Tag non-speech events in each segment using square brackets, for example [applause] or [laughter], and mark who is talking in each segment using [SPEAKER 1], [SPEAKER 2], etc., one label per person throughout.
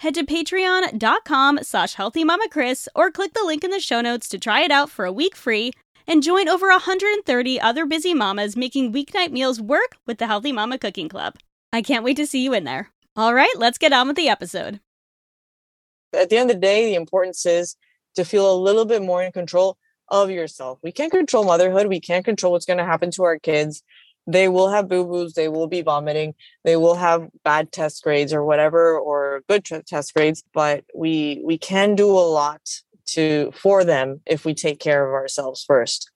[SPEAKER 1] head to patreon.com slash healthymamakris or click the link in the show notes to try it out for a week free and join over 130 other busy mamas making weeknight meals work with the Healthy Mama Cooking Club. I can't wait to see you in there. All right, let's get on with the episode.
[SPEAKER 2] At the end of the day, the importance is to feel a little bit more in control of yourself. We can't control motherhood. We can't control what's going to happen to our kids they will have boo-boos they will be vomiting they will have bad test grades or whatever or good test grades but we we can do a lot to for them if we take care of ourselves first.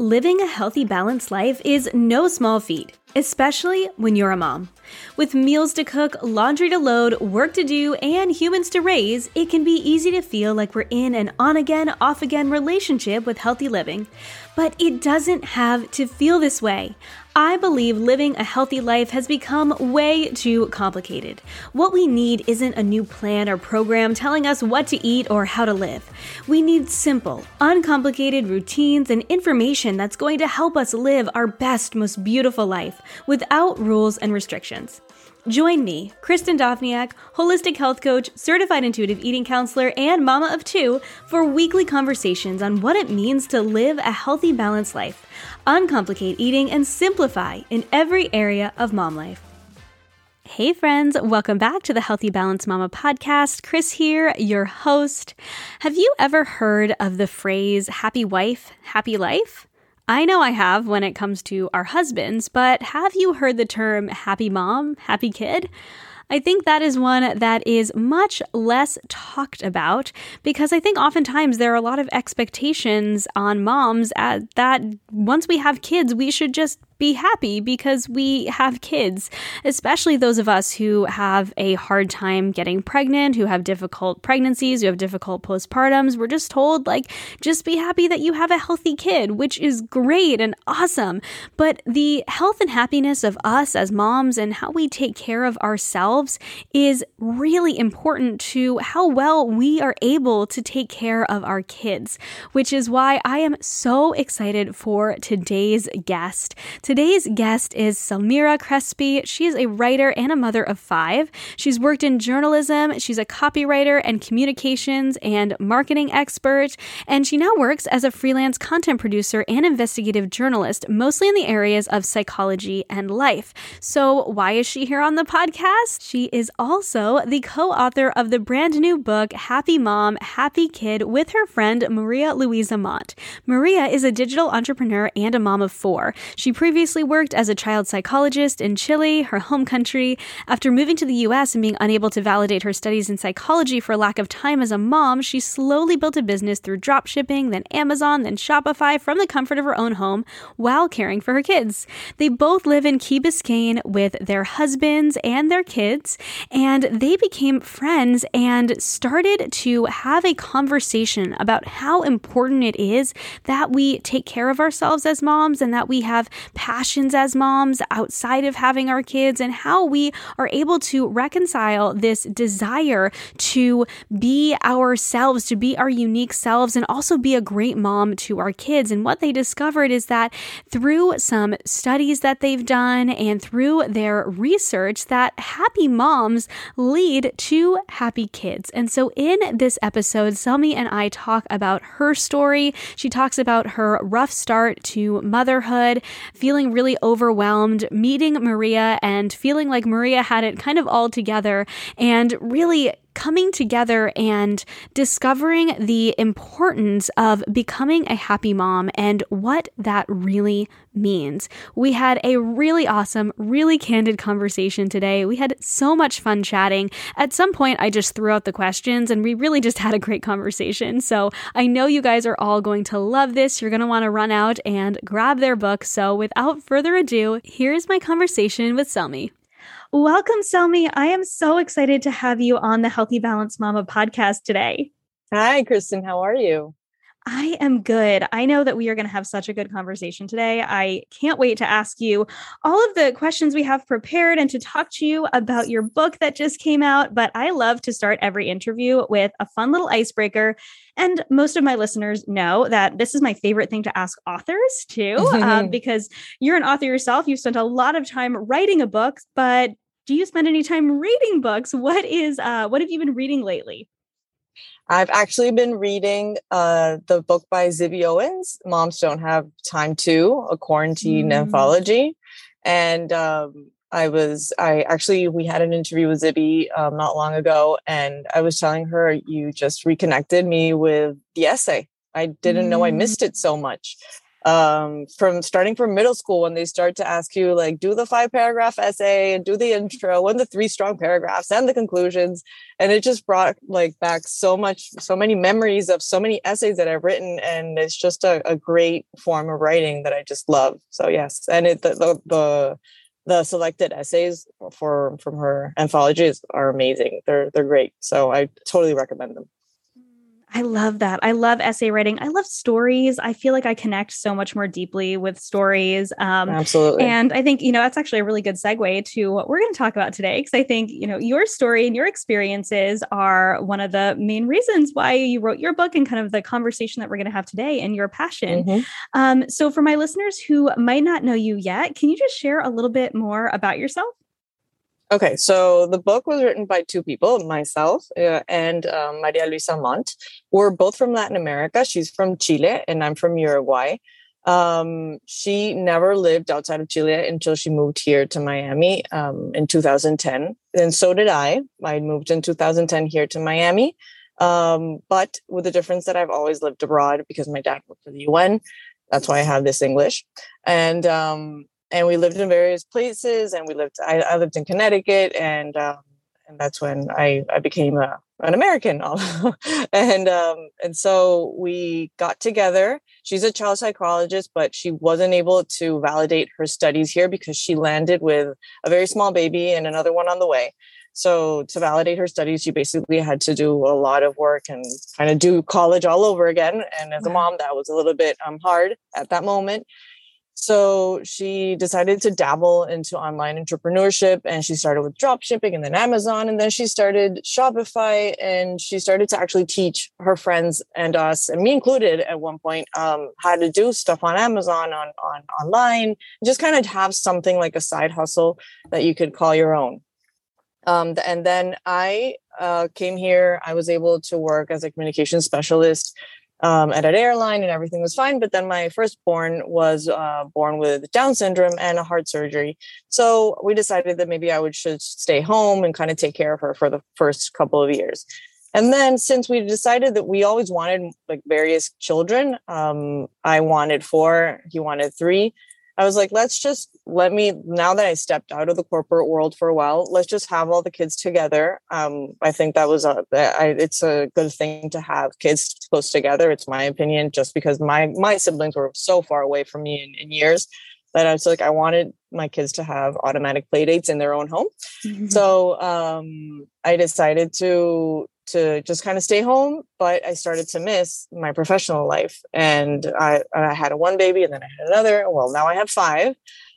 [SPEAKER 1] Living a healthy balanced life is no small feat especially when you're a mom. With meals to cook, laundry to load, work to do, and humans to raise, it can be easy to feel like we're in an on again, off again relationship with healthy living. But it doesn't have to feel this way. I believe living a healthy life has become way too complicated. What we need isn't a new plan or program telling us what to eat or how to live. We need simple, uncomplicated routines and information that's going to help us live our best, most beautiful life without rules and restrictions. Join me, Kristen Dovniak, holistic health coach, certified intuitive eating counselor, and mama of two, for weekly conversations on what it means to live a healthy, balanced life, uncomplicate eating, and simplify in every area of mom life. Hey, friends, welcome back to the Healthy Balanced Mama podcast. Kris here, your host. Have you ever heard of the phrase happy wife, happy life? I know I have when it comes to our husbands, but have you heard the term happy mom, happy kid? I think that is one that is much less talked about because I think oftentimes there are a lot of expectations on moms at that once we have kids, we should just be happy because we have kids, especially those of us who have a hard time getting pregnant, who have difficult pregnancies, who have difficult postpartums. We're just told, like, just be happy that you have a healthy kid, which is great and awesome. But the health and happiness of us as moms and how we take care of ourselves is really important to how well we are able to take care of our kids, which is why I am so excited for today's guest. Today's guest is Zelmira Crespi. She is a writer and a mother of five. She's worked in journalism, she's a copywriter and communications and marketing expert, and she now works as a freelance content producer and investigative journalist, mostly in the areas of psychology and life. So, why is she here on the podcast? She is also the co author of the brand new book, Happy Mom, Happy Kid, with her friend Maria Luisa Montt. Maria is a digital entrepreneur and a mom of four. She previously previously worked as a child psychologist in Chile, her home country. After moving to the US and being unable to validate her studies in psychology for lack of time as a mom, she slowly built a business through dropshipping, then Amazon, then Shopify from the comfort of her own home while caring for her kids. They both live in Key Biscayne with their husbands and their kids, and they became friends and started to have a conversation about how important it is that we take care of ourselves as moms and that we have passions as moms outside of having our kids and how we are able to reconcile this desire to be ourselves, to be our unique selves, and also be a great mom to our kids. And what they discovered is that through some studies that they've done and through their research, that happy moms lead to happy kids. And so in this episode, Zelmi and I talk about her story. She talks about her rough start to motherhood, feeling feeling really overwhelmed, meeting Maria and feeling like Maria had it kind of all together, and really coming together and discovering the importance of becoming a happy mom and what that really means. We had a really awesome, really candid conversation today. We had so much fun chatting. At some point, I just threw out the questions and we really just had a great conversation. So I know you guys are all going to love this. You're going to want to run out and grab their book. So without further ado, here's my conversation with Zelmi. Welcome, Zelmi. I am so excited to have you on the Healthy Balance Mama podcast today.
[SPEAKER 2] Hi, Kristen. How are you?
[SPEAKER 1] I am good. I know that we are going to have such a good conversation today. I can't wait to ask you all of the questions we have prepared and to talk to you about your book that just came out. But I love to start every interview with a fun little icebreaker. And most of my listeners know that this is my favorite thing to ask authors too, uh, [laughs] because you're an author yourself. You've spent a lot of time writing a book, but do you spend any time reading books? What is uh, what have you been reading lately?
[SPEAKER 2] I've actually been reading uh, the book by Zibby Owens, Moms Don't Have Time to, a quarantine mm. anthology. And um, I was, I actually, we had an interview with Zibby um, not long ago, and I was telling her, you just reconnected me with the essay. I didn't mm. know I mm. missed it so much um, from starting from middle school when they start to ask you like do the five paragraph essay and do the intro and the three strong paragraphs and the conclusions and it just brought like back so much so many memories of so many essays that i've written and it's just a, a great form of writing that i just love so yes and it the, the, the the selected essays for from her anthologies are amazing. They're they're great. So I totally recommend them.
[SPEAKER 1] I love that. I love essay writing. I love stories. I feel like I connect so much more deeply with stories.
[SPEAKER 2] Um, Absolutely.
[SPEAKER 1] And I think, you know, that's actually a really good segue to what we're going to talk about today. Because I think, you know, your story and your experiences are one of the main reasons why you wrote your book and kind of the conversation that we're going to have today and your passion. Mm-hmm. Um, so, for my listeners who might not know you yet, can you just share a little bit more about yourself?
[SPEAKER 2] Okay, so the book was written by two people, myself uh, and um, Maria Luisa Montt. We're both from Latin America. She's from Chile, and I'm from Uruguay. Um, she never lived outside of Chile until she moved here to Miami um, in 2010. And so did I. I moved in 2010 here to Miami. Um, but with the difference that I've always lived abroad because my dad worked for the UN. That's why I have this English. And um, and we lived in various places and we lived i, I lived in connecticut and um, and that's when i i became a, an american [laughs] and um and so we got together. She's a child psychologist but she wasn't able to validate her studies here because she landed with a very small baby and another one on the way. So to validate her studies she basically had to do a lot of work and kind of do college all over again. And as a mom that was a little bit um, hard at that moment so she decided to dabble into online entrepreneurship and she started with drop shipping and then Amazon. And then she started Shopify and she started to actually teach her friends and us, and me included at one point, um, how to do stuff on Amazon, on, on online, just kind of have something like a side hustle that you could call your own. Um, and then I uh, came here. I was able to work as a communication specialist um, at an airline and everything was fine. But then my firstborn was uh, born with Down syndrome and a heart surgery. So we decided that maybe I would should stay home and kind of take care of her for the first couple of years. And then since we decided that we always wanted like various children, um, I wanted four, he wanted three. I was like, let's just let me now that I stepped out of the corporate world for a while, let's just have all the kids together. Um, I think that was a I, it's a good thing to have kids close together. It's my opinion, just because my my siblings were so far away from me in, in years that I was like, I wanted my kids to have automatic play dates in their own home. Mm-hmm. So um, I decided to to just kind of stay home, but I started to miss my professional life. And I, I had a one baby and then I had another. Well, now I have five.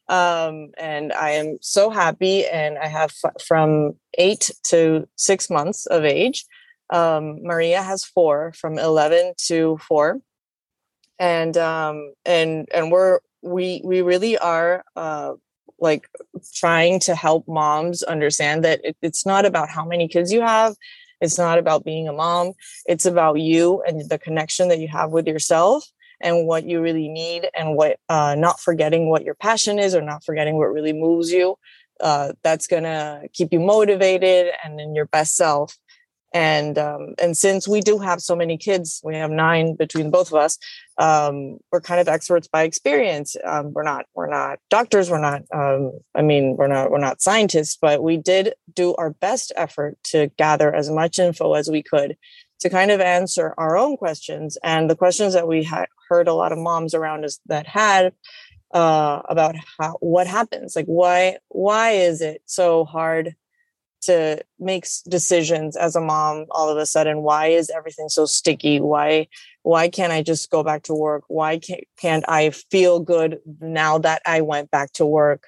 [SPEAKER 2] Um, and I am so happy. And I have f- from eight to six months of age. Um, Maria has four from 11 to four. And, um, and, and we're, we, we really are, uh, like trying to help moms understand that it, it's not about how many kids you have it's not about being a mom. It's about you and the connection that you have with yourself and what you really need and what uh, not forgetting what your passion is or not forgetting what really moves you. Uh, that's going to keep you motivated and in your best self. And um, and since we do have so many kids we have nine between both of us um, we're kind of experts by experience. Um, we're not we're not doctors we're not um, i mean we're not we're not scientists but we did do our best effort to gather as much info as we could to kind of answer our own questions. And the questions that we heard a lot of moms around us that had uh, about how what happens like why why is it so hard to make decisions as a mom all of a sudden why is everything so sticky? Why why can't i just go back to work? Why can't, can't i feel good now that i went back to work?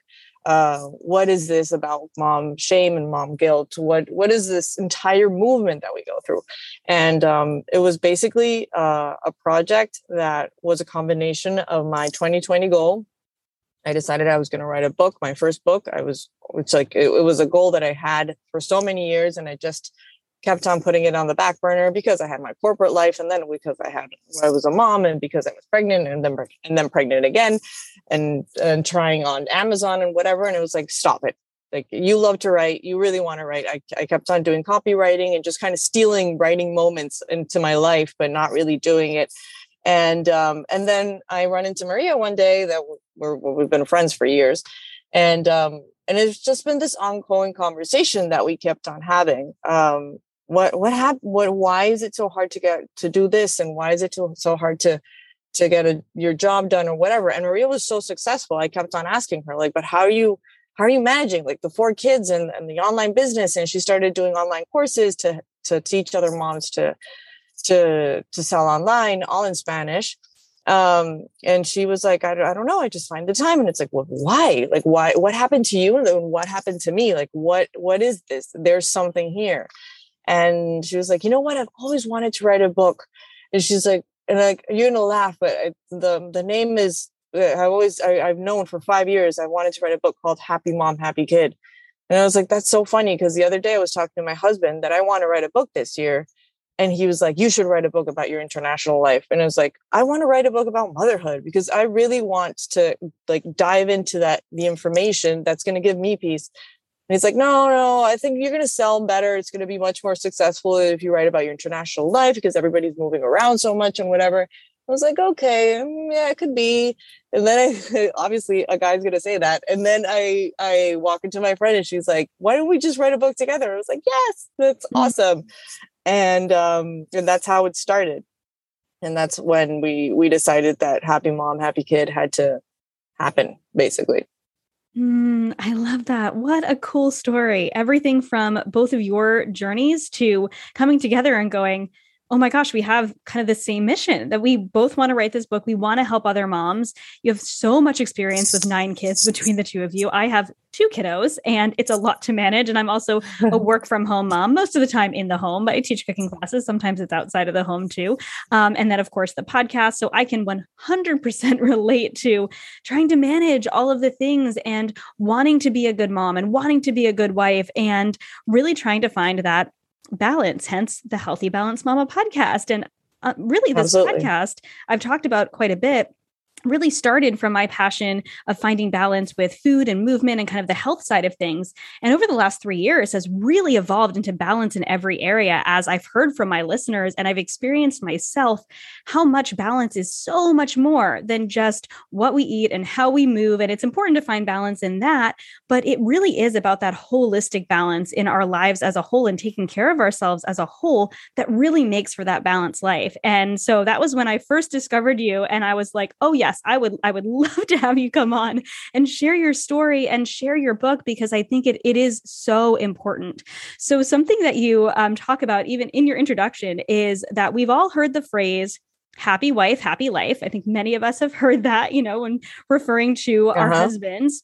[SPEAKER 2] Uh, what is this about mom shame and mom guilt? What what is this entire movement that we go through? And um, it was basically uh, a project that was a combination of my 2020 goal I decided I was going to write a book, my first book. I was, it's like, it, it, was a goal that I had for so many years. And I just kept on putting it on the back burner because I had my corporate life. And then because I had, I was a mom and because I was pregnant and then, and then pregnant again and, and trying on Amazon and whatever. And it was like, stop it. Like you love to write, you really want to write. I, I kept on doing copywriting and just kind of stealing writing moments into my life, but not really doing it and um, and then I run into Maria one day that we're, we've been friends for years, and um, and it's just been this ongoing conversation that we kept on having. Um, what what happened? What why is it so hard to get to do this, and why is it so hard to to get a, your job done or whatever? And Maria was so successful. I kept on asking her like, but how are you? How are you managing like the four kids and, and the online business? And she started doing online courses to to teach other moms to to to sell online, all in Spanish. Um, and she was like, I, I don't know, I just find the time. And it's like, well, why? Like, why? What happened to you? And what happened to me? Like, what what is this? There's something here. And she was like, you know what? I've always wanted to write a book. And she's like, and like you're gonna laugh, but the the name is uh, I always I, I've known for five years I wanted to write a book called Happy Mom, Happy Kid. And I was like, that's so funny because the other day I was talking to my husband that I want to write a book this year and he was like you should write a book about your international life and i was like i want to write a book about motherhood because i really want to like dive into that the information that's going to give me peace and he's like no no i think you're going to sell better it's going to be much more successful if you write about your international life because everybody's moving around so much and whatever I was like, okay, mm, yeah, it could be. And then I [laughs] obviously a guy's gonna say that. And then I I walk into my friend and she's like, why don't we just write a book together? I was like, yes, that's mm-hmm. awesome and um, and that's how it started and that's when we we decided that happy mom happy kid had to happen basically
[SPEAKER 1] Mm, I love that. What a cool story. Everything from both of your journeys to coming together and going, oh my gosh, we have kind of the same mission that we both want to write this book. We want to help other moms. You have so much experience with nine kids between the two of you. I have two kiddos and it's a lot to manage. And I'm also a [laughs] work from home mom, most of the time in the home, but I teach cooking classes. Sometimes it's outside of the home too. Um, and then, of course, the podcast. So I can 100% [laughs] relate to trying to manage all of the things and wanting to be a good mom and wanting to be a good wife and really trying to find that balance, hence the Healthy Balance Mama podcast. And uh, really, this Absolutely. podcast I've talked about quite a bit really started from my passion of finding balance with food and movement and kind of the health side of things. And over the last 3 years has really evolved into balance in every area as I've heard from my listeners and I've experienced myself how much balance is so much more than just what we eat and how we move. And it's important to find balance in that but it really is about that holistic balance in our lives as a whole and taking care of ourselves as a whole that really makes for that balanced life. And so that was when I first discovered you and I was like oh yeah yes, I would I would [laughs] love to have you come on and share your story and share your book because I think it it is so important. So something that you um, talk about even in your introduction is that we've all heard the phrase happy wife happy life i think many of us have heard that you know when referring to uh-huh. our husbands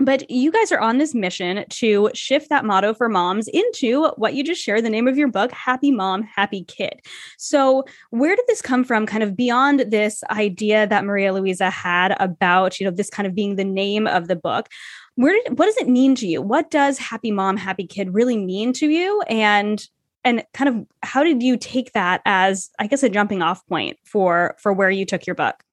[SPEAKER 1] but you guys are on this mission to shift that motto for moms into what you just shared the name of your book happy mom happy kid. So where did this come from kind of beyond this idea that maria luisa had about you know this kind of being the name of the book? Where did what does it mean to you? What does happy mom happy kid really mean to you? And and kind of how did you take that as i guess a jumping off point for for where you took your book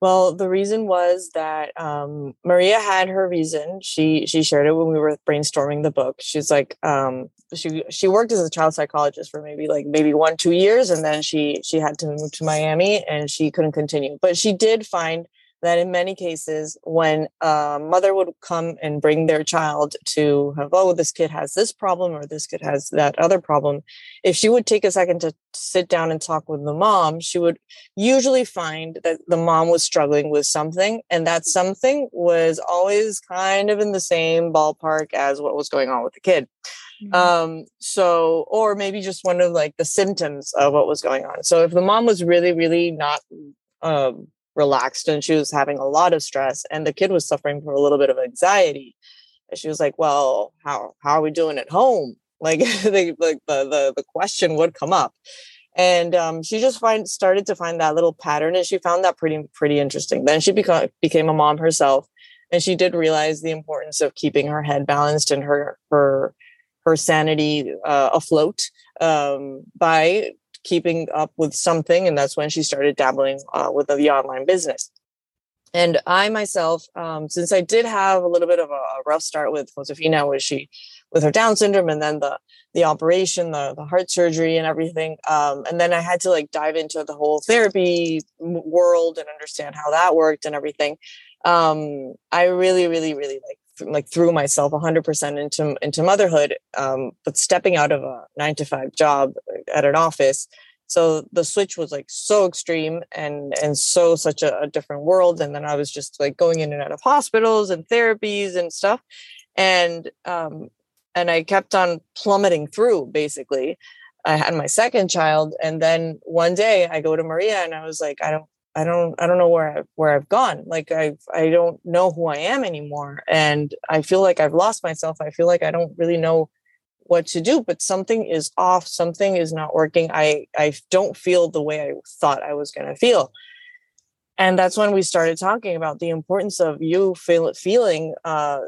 [SPEAKER 2] Well, the reason was that um, Maria had her reason. She she shared it when we were brainstorming the book. She's like, um, she she worked as a child psychologist for maybe like maybe one two years, and then she she had to move to Miami, and she couldn't continue. But she did find that in many cases, when a mother would come and bring their child to have, oh, this kid has this problem or this kid has that other problem, if she would take a second to sit down and talk with the mom, she would usually find that the mom was struggling with something. And that something was always kind of in the same ballpark as what was going on with the kid. Mm-hmm. Um, so, or maybe just one of like the symptoms of what was going on. So if the mom was really, really not, um, relaxed and she was having a lot of stress and the kid was suffering from a little bit of anxiety. And she was like well how how are we doing at home? [laughs] Like they, like the, the the question would come up. And um, she just find started to find that little pattern and she found that pretty pretty interesting. Then she became became a mom herself and she did realize the importance of keeping her head balanced and her her her sanity uh, afloat um, by keeping up with something. And that's when she started dabbling uh, with the online business. And I myself, um, since I did have a little bit of a, rough start with Josefina, was she with her Down syndrome, and then the the operation, the the heart surgery, and everything, um, and then I had to like dive into the whole therapy world and understand how that worked and everything. Um, I really, really, really like like threw myself 100% into into motherhood um, but stepping out of a 9 to 5 job at an office. So the switch was like so extreme and and so such a, a different world and then i was just like going in and out of hospitals and therapies and stuff. And um and i kept on plummeting through basically. I had my second child and then one day i go to maria and i was like i don't I don't I don't know where I, where I've gone. Like I I don't know who I am anymore, and I feel like I've lost myself. I feel like I don't really know what to do. But something is off. Something is not working. I I don't feel the way I thought I was going to feel, and that's when we started talking about the importance of you feel feeling uh,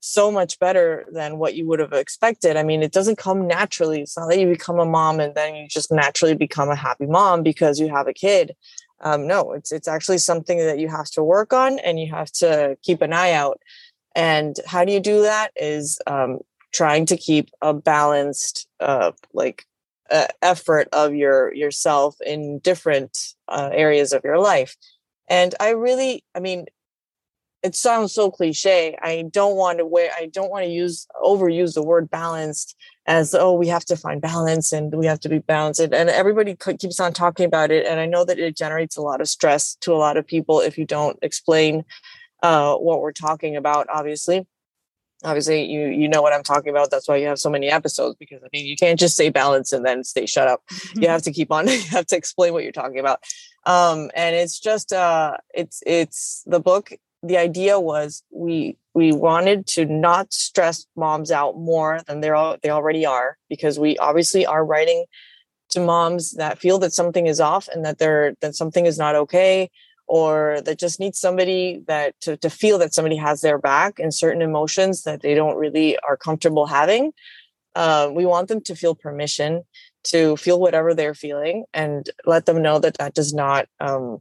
[SPEAKER 2] so much better than what you would have expected. I mean, it doesn't come naturally. It's not that you become a mom and then you just naturally become a happy mom because you have a kid um, no it's it's actually something that you have to work on and you have to keep an eye out. And how do you do that is um, trying to keep a balanced uh, like uh, effort of your yourself in different uh, areas of your life. And i really i mean it sounds so cliche. I don't want to wear i don't want to use overuse the word balanced as oh we have to find balance and we have to be balanced and everybody keeps on talking about it and i know that it generates a lot of stress to a lot of people if you don't explain uh, what we're talking about obviously. Obviously you you know what i'm talking about that's why you have so many episodes because i mean you can't just say balance and then stay shut up. You have [laughs] to keep on [laughs] you have to explain what you're talking about. Um and it's just uh it's it's the book the idea was we we wanted to not stress moms out more than they're all, they already are because we obviously are writing to moms that feel that something is off and that they're that something is not okay or that just needs somebody that to, to feel that somebody has their back in certain emotions that they don't really are comfortable having. Uh, we want them to feel permission to feel whatever they're feeling and let them know that that does not um,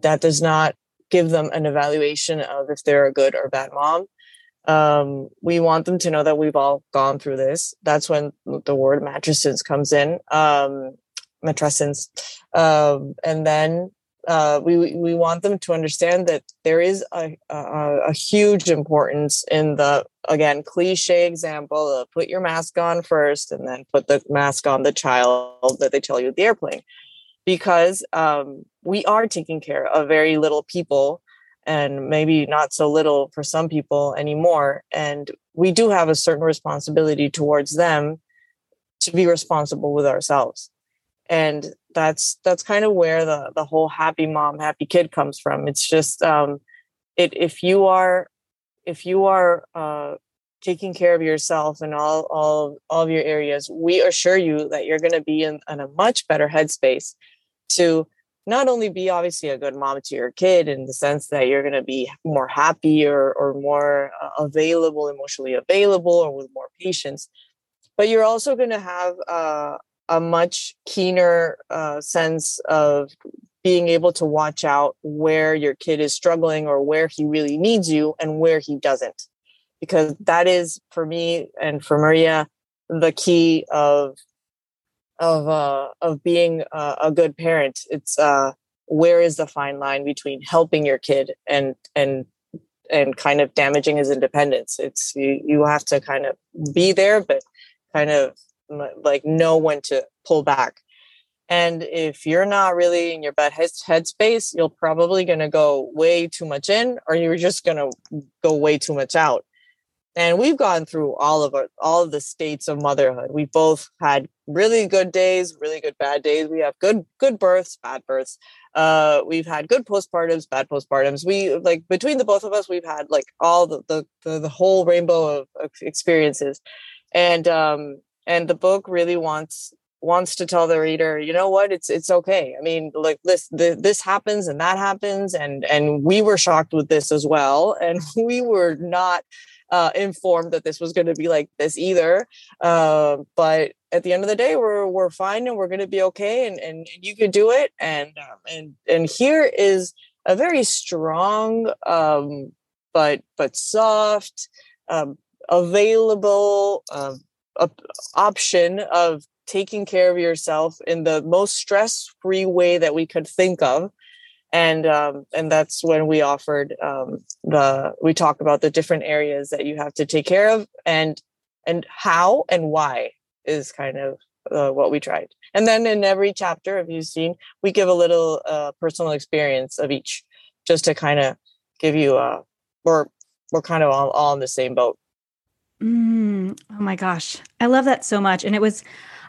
[SPEAKER 2] that does not give them an evaluation of if they're a good or bad mom. Um, we want them to know that we've all gone through this. That's when the word matrescence comes in, um, matrescence. Um, and then uh, we we want them to understand that there is a, a, a huge importance in the again cliche example of put your mask on first and then put the mask on the child that they tell you at the airplane because um, we are taking care of very little people and maybe not so little for some people anymore. And we do have a certain responsibility towards them to be responsible with ourselves. And that's that's kind of where the the whole happy mom, happy kid comes from. It's just um, it if you are if you are uh, taking care of yourself and all all all of your areas, we assure you that you're going to be in, in a much better headspace to not only be obviously a good mom to your kid in the sense that you're going to be more happy or, or more uh, available, emotionally available, or with more patience, but you're also going to have uh, a much keener uh, sense of being able to watch out where your kid is struggling or where he really needs you and where he doesn't because that is for me and for maria the key of of uh of being a good parent it's uh where is the fine line between helping your kid and and and kind of damaging his independence? It's you, you have to kind of be there but kind of like know when to pull back. And if you're not really in your bed headspace you're probably going to go way too much in or you're just going to go way too much out and we've gone through all of our all of the states of motherhood. We both had really good days really good bad days. We have good good births bad births. Uh we've had good postpartums bad postpartums. We like between the both of us we've had like all the the, the, the whole rainbow of, experiences. And um and the book really wants wants to tell the reader you know what? It's it's okay. I mean like this the, this happens and that happens and and we were shocked with this as well and [laughs] we were not uh, informed that this was going to be like this either. Uh, but at the end of the day, we're we're fine and we're going to be okay, and, and you can do it. And um, and and here is a very strong, um, but but soft, um, available um, option of taking care of yourself in the most stress free way that we could think of and um, and that's when we offered um, the we talk about the different areas that you have to take care of and and how and why is kind of uh, what we tried. And then in every chapter of you've seen we give a little uh, personal experience of each just to kind of give you a we're we're kind of all, all in the same boat.
[SPEAKER 1] Mm, oh my gosh. I love that so much. And it was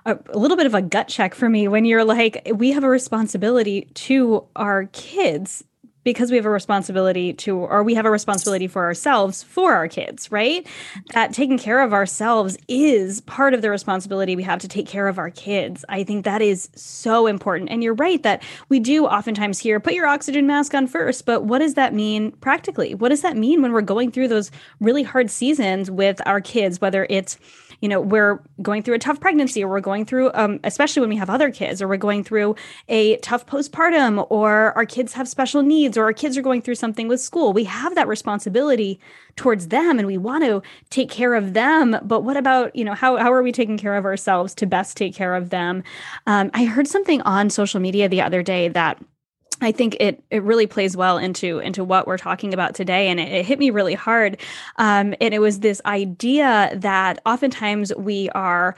[SPEAKER 1] a, a little bit of a gut check for me when you're like, we have a responsibility to our kids because we have a responsibility to or we have a responsibility for ourselves for our kids right? That taking care of ourselves is part of the responsibility we have to take care of our kids. I think that is so important. And you're right that we do oftentimes hear put your oxygen mask on first but what does that mean practically? What does that mean when we're going through those really hard seasons with our kids whether it's you know we're going through a tough pregnancy or we're going through um, especially when we have other kids or we're going through a tough postpartum or our kids have special needs or our kids are going through something with school. We have that responsibility towards them and we want to take care of them. But what about you know how, how are we taking care of ourselves to best take care of them? Um, i heard something on social media the other day that I think it it really plays well into into what we're talking about today, and it, it hit me really hard. Um, and it was this idea that oftentimes we are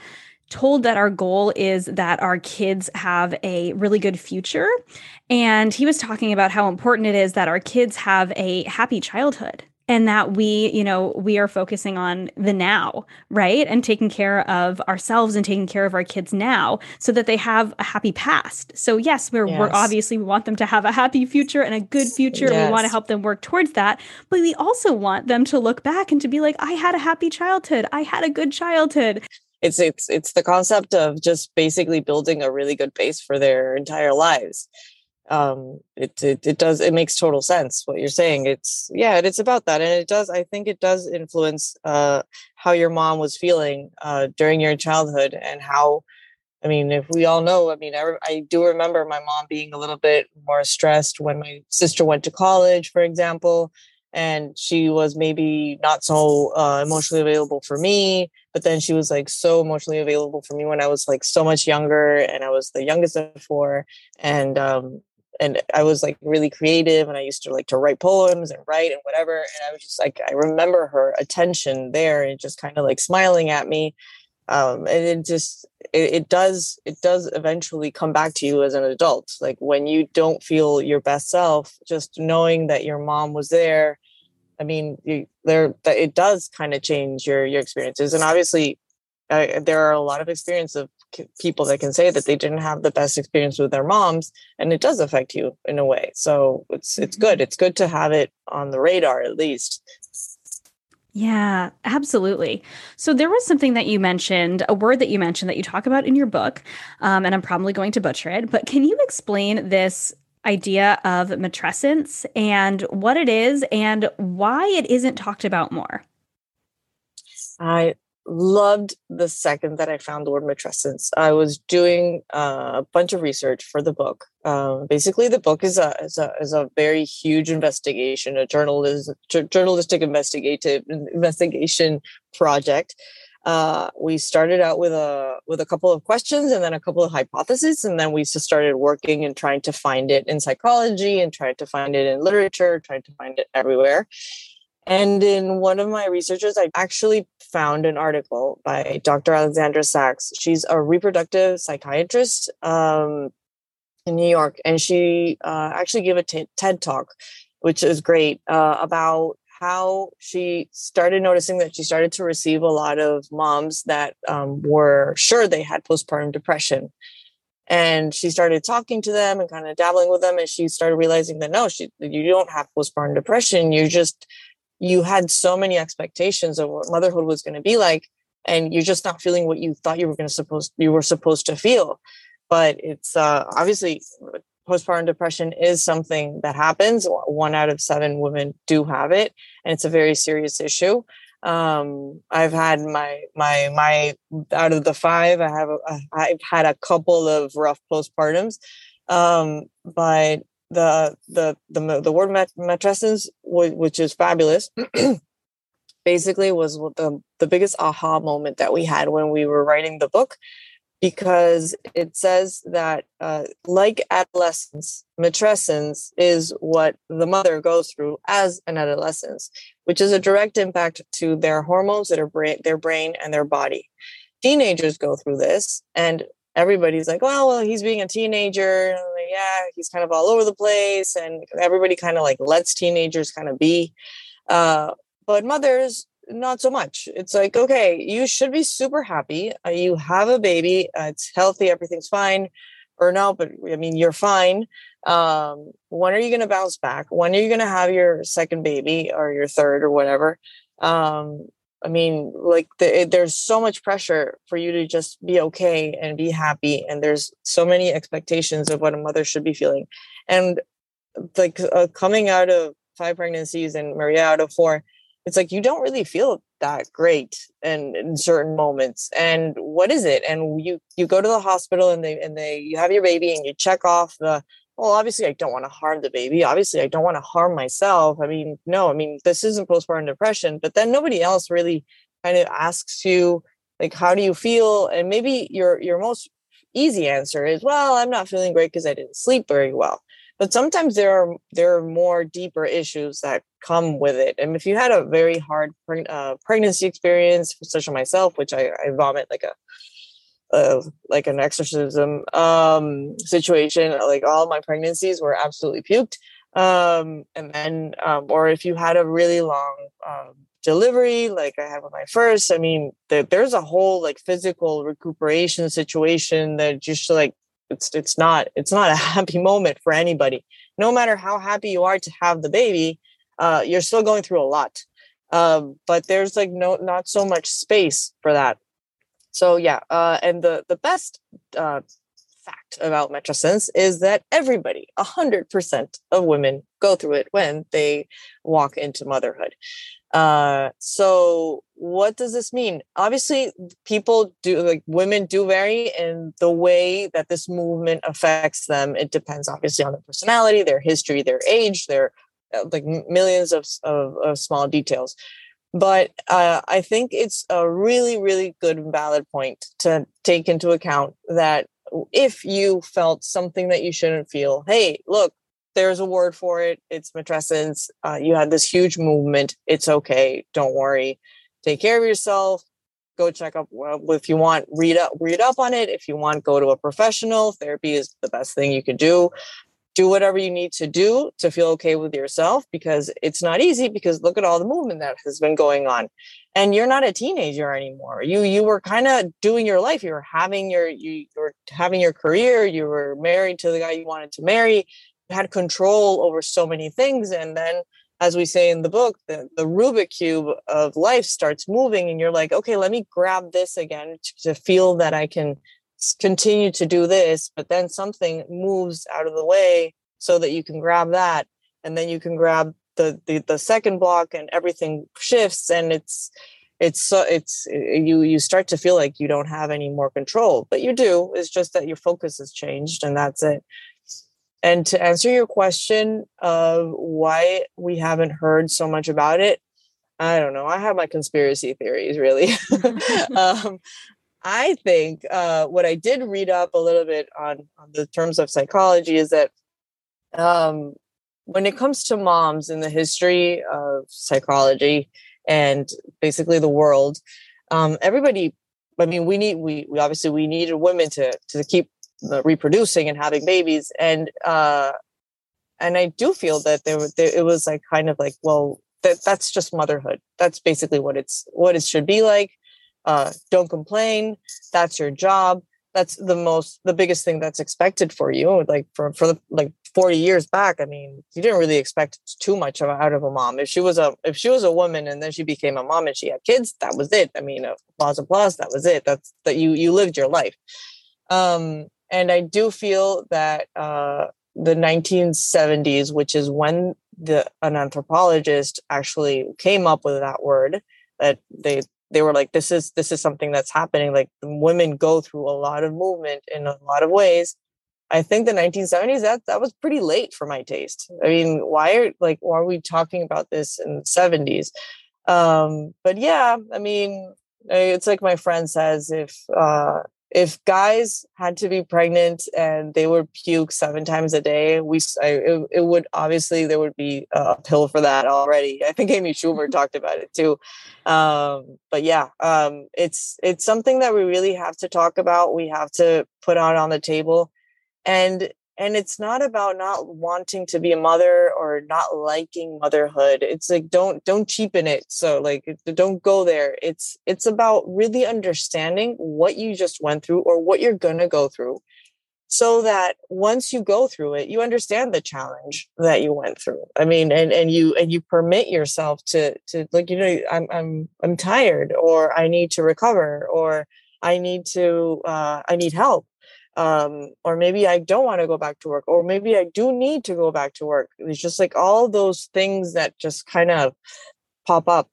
[SPEAKER 1] told that our goal is that our kids have a really good future. And he was talking about how important it is that our kids have a happy childhood and that we you know we are focusing on the now right? And taking care of ourselves and taking care of our kids now so that they have a happy past. So yes we're, yes. we're obviously we want them to have a happy future and a good future yes. we want to help them work towards that. But we also want them to look back and to be like i had a happy childhood. I had a good childhood.
[SPEAKER 2] It's it's it's the concept of just basically building a really good base for their entire lives um it, it it does it makes total sense what you're saying. It's yeah it's about that and it does i think it does influence uh how your mom was feeling uh during your childhood and how i mean if we all know i mean I, I do remember my mom being a little bit more stressed when my sister went to college for example and she was maybe not so uh, emotionally available for me but then she was like so emotionally available for me when i was like so much younger and i was the youngest of four and um and I was like really creative and I used to like to write poems and write and whatever. And I was just like, I remember her attention there and just kind of like smiling at me. Um, and it just, it, it does, it does eventually come back to you as an adult. Like when you don't feel your best self, just knowing that your mom was there. I mean, you, there, it does kind of change your, your experiences. And obviously uh, there are a lot of experience of people that can say that they didn't have the best experience with their moms and it does affect you in a way so it's it's good mm-hmm. it's good to have it on the radar at least
[SPEAKER 1] yeah, absolutely. So there was something that you mentioned, a word that you mentioned that you talk about in your book, um, and I'm probably going to butcher it, but can you explain this idea of matrescence and what it is and why it isn't talked about more?
[SPEAKER 2] I loved the second that I found the word matrescence. I was doing uh, a bunch of research for the book. Um, basically, the book is a, is a is a very huge investigation, a journalist journalistic investigative investigation project. Uh, we started out with a with a couple of questions and then a couple of hypotheses, and then we just started working and trying to find it in psychology and trying to find it in literature, trying to find it everywhere. And in one of my researches, I actually found an article by Dr. Alexandra Sacks. She's a reproductive psychiatrist um, in New York, and she uh, actually gave a t- TED talk, which is great, uh, about how she started noticing that she started to receive a lot of moms that um, were sure they had postpartum depression. And she started talking to them and kind of dabbling with them, and she started realizing that no, she, you don't have postpartum depression. You just you had so many expectations of what motherhood was going to be like and you're just not feeling what you thought you were going to supposed you were supposed to feel. But it's uh, obviously postpartum depression is something that happens. One out of seven women do have it and it's a very serious issue. Um, i've had my my my out of the five i have a, i've had a couple of rough postpartums. Um, but the the the the word mat- matrescence, which is fabulous, [clears throat] basically was the the biggest aha moment that we had when we were writing the book, because it says that uh, like adolescence, matrescence is what the mother goes through as an adolescence, which is a direct impact to their hormones, their brain, their brain, and their body. Teenagers go through this, and everybody's like, well, well, he's being a teenager. Like, yeah, he's kind of all over the place. And everybody kind of like lets teenagers kind of be. Uh, but mothers, not so much. It's like, okay, you should be super happy. Uh, you have a baby, uh, it's healthy, everything's fine. Or no, but I mean, you're fine. Um, when are you going to bounce back? When are you going to have your second baby or your third or whatever? Um, I mean, like the, there's so much pressure for you to just be okay and be happy, and there's so many expectations of what a mother should be feeling, and like uh, coming out of five pregnancies and Maria out of four, it's like you don't really feel that great and in certain moments. And what is it? And you you go to the hospital and they and they you have your baby and you check off the well, obviously, I don't want to harm the baby. Obviously, I don't want to harm myself. I mean, no, I mean, this isn't postpartum depression, but then nobody else really kind of asks you, like, how do you feel? And maybe your your most easy answer is, well, I'm not feeling great because I didn't sleep very well. But sometimes there are there are more deeper issues that come with it. And if you had a very hard preg- uh, pregnancy experience, such as myself, which I, I vomit like a like an exorcism um, situation. Like all my pregnancies were absolutely puked. Um, and then, um, or if you had a really long um, delivery, like I had with my first, I mean, there, there's a whole like physical recuperation situation that just like it's it's not it's not a [laughs] happy moment for anybody. No matter how happy you are to have the baby, uh, you're still going through a lot. Um, but there's like no not so much space for that so yeah, uh, and the the best uh, fact about matrescence is that everybody, hundred percent of women, go through it when they walk into motherhood. Uh, so what does this mean? Obviously, people do like women do vary in the way that this movement affects them. It depends obviously on their personality, their history, their age, their uh, like millions of, of, of small details. But uh, I think it's a really, really good valid point to take into account that if you felt something that you shouldn't feel, hey, look, there's a word for it. It's matrescence. Uh, you had this huge movement. It's okay. Don't worry. Take care of yourself. Go check up well, if you want. Read up, read up on it. If you want, go to a professional. Therapy is the best thing you can do do whatever you need to do to feel okay with yourself because it's not easy because look at all the movement that has been going on. And you're not a teenager anymore. You you were kind of doing your life. You were having your you you were having your career. You were married to the guy you wanted to marry. You had control over so many things. And then as we say in the book the, the rubik cube of life starts moving and you're like okay let me grab this again to, to feel that i can continue to do this, but then something moves out of the way so that you can grab that, and then you can grab the the, the second block, and everything shifts, and it's it's so it's you you start to feel like you don't have any more control but you do it's just that your focus has changed and that's it. And to answer your question of why we haven't heard so much about it i don't know i have my conspiracy theories really. [laughs] [laughs] Um, i think uh, what i did read up a little bit on on the terms of psychology is that um, when it comes to moms in the history of psychology and basically the world um, everybody i mean we need we, we obviously we needed women to to keep uh, reproducing and having babies. And uh and i do feel that there, there it was like kind of like well that that's just motherhood. That's basically what it's what it should be like uh don't complain that's your job that's the most the biggest thing that's expected for you like for for the like 40 years back i mean you didn't really expect too much of, out of a mom. If she was a if she was a woman and then she became a mom and she had kids that was it. I mean applause applause that was it. That's that you you lived your life. Um and i do feel that uh the 1970s which is when the an anthropologist actually came up with that word that they they were like this is this is something that's happening like women go through a lot of movement in a lot of ways. I think the 1970s that that was pretty late for my taste. I mean why are like why are we talking about this in the 70s um but yeah i mean it's like my friend says if uh if guys had to be pregnant and they would puke seven times a day, we I, it, it, would obviously there would be a pill for that already. [laughs] I think Amy Schumer [laughs] talked about it too. Um, but yeah, um, it's it's something that we really have to talk about. We have to put out on the table, and and it's not about not wanting to be a mother or not liking motherhood. It's like don't don't cheapen it. So like don't go there. It's it's about really understanding what you just went through or what you're going to go through so that once you go through it you understand the challenge that you went through. I mean and and you and you permit yourself to to like you know i'm i'm i'm tired or i need to recover or i need to uh i need help um, or maybe I don't want to go back to work, or maybe I do need to go back to work. It's just like all those things that just kind of pop up.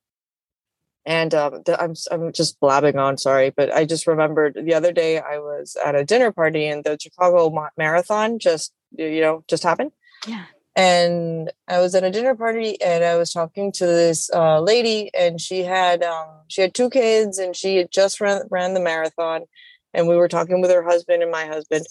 [SPEAKER 2] And um, I'm I'm just blabbing on, sorry, but I just remembered the other day I was at a dinner party and the Chicago Marathon just you know just happened.
[SPEAKER 1] Yeah.
[SPEAKER 2] And I was at a dinner party and I was talking to this uh, lady and she had um, she had two kids and she had just ran ran the marathon and we were talking with her husband and my husband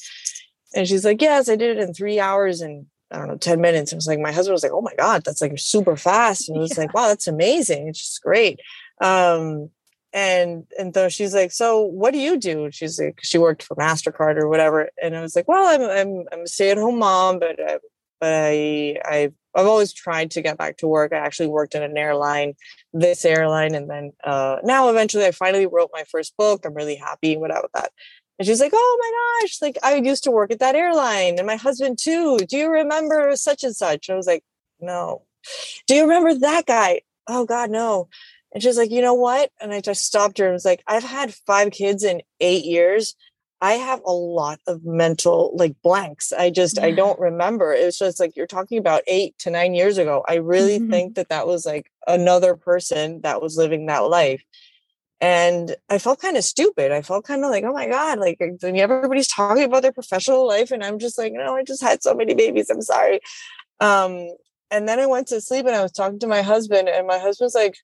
[SPEAKER 2] and she's like yes i did it in three hours and i don't know 10 minutes. I was like my husband was like oh my god that's like super fast and [laughs] it was yeah. like wow that's amazing it's just great. Um and and so she's like so what do you do? She's like she worked for mastercard or whatever and i was like well i'm i'm, I'm a stay-at-home mom but I, but i i I've always tried to get back to work. I actually worked in an airline, this airline, and then uh, now eventually I finally wrote my first book. I'm really happy with that. And she's like, "Oh my gosh! Like I used to work at that airline, and my husband too. Do you remember such and such?" I was like, "No." Do you remember that guy? Oh God, no. And she's like, "You know what?" And I just stopped her and was like, "I've had five kids in eight years." I have a lot of mental like blanks. I just. I don't remember. It's just like you're talking about 8 to 9 years ago. I really mm-hmm. think that that was like another person that was living that life. And I felt kind of stupid. I felt kind of like, oh my God, like everybody's talking about their professional life. And I'm just like, no, I just had so many babies. I'm sorry. Um, and then I went to sleep and I was talking to my husband, and my husband's like,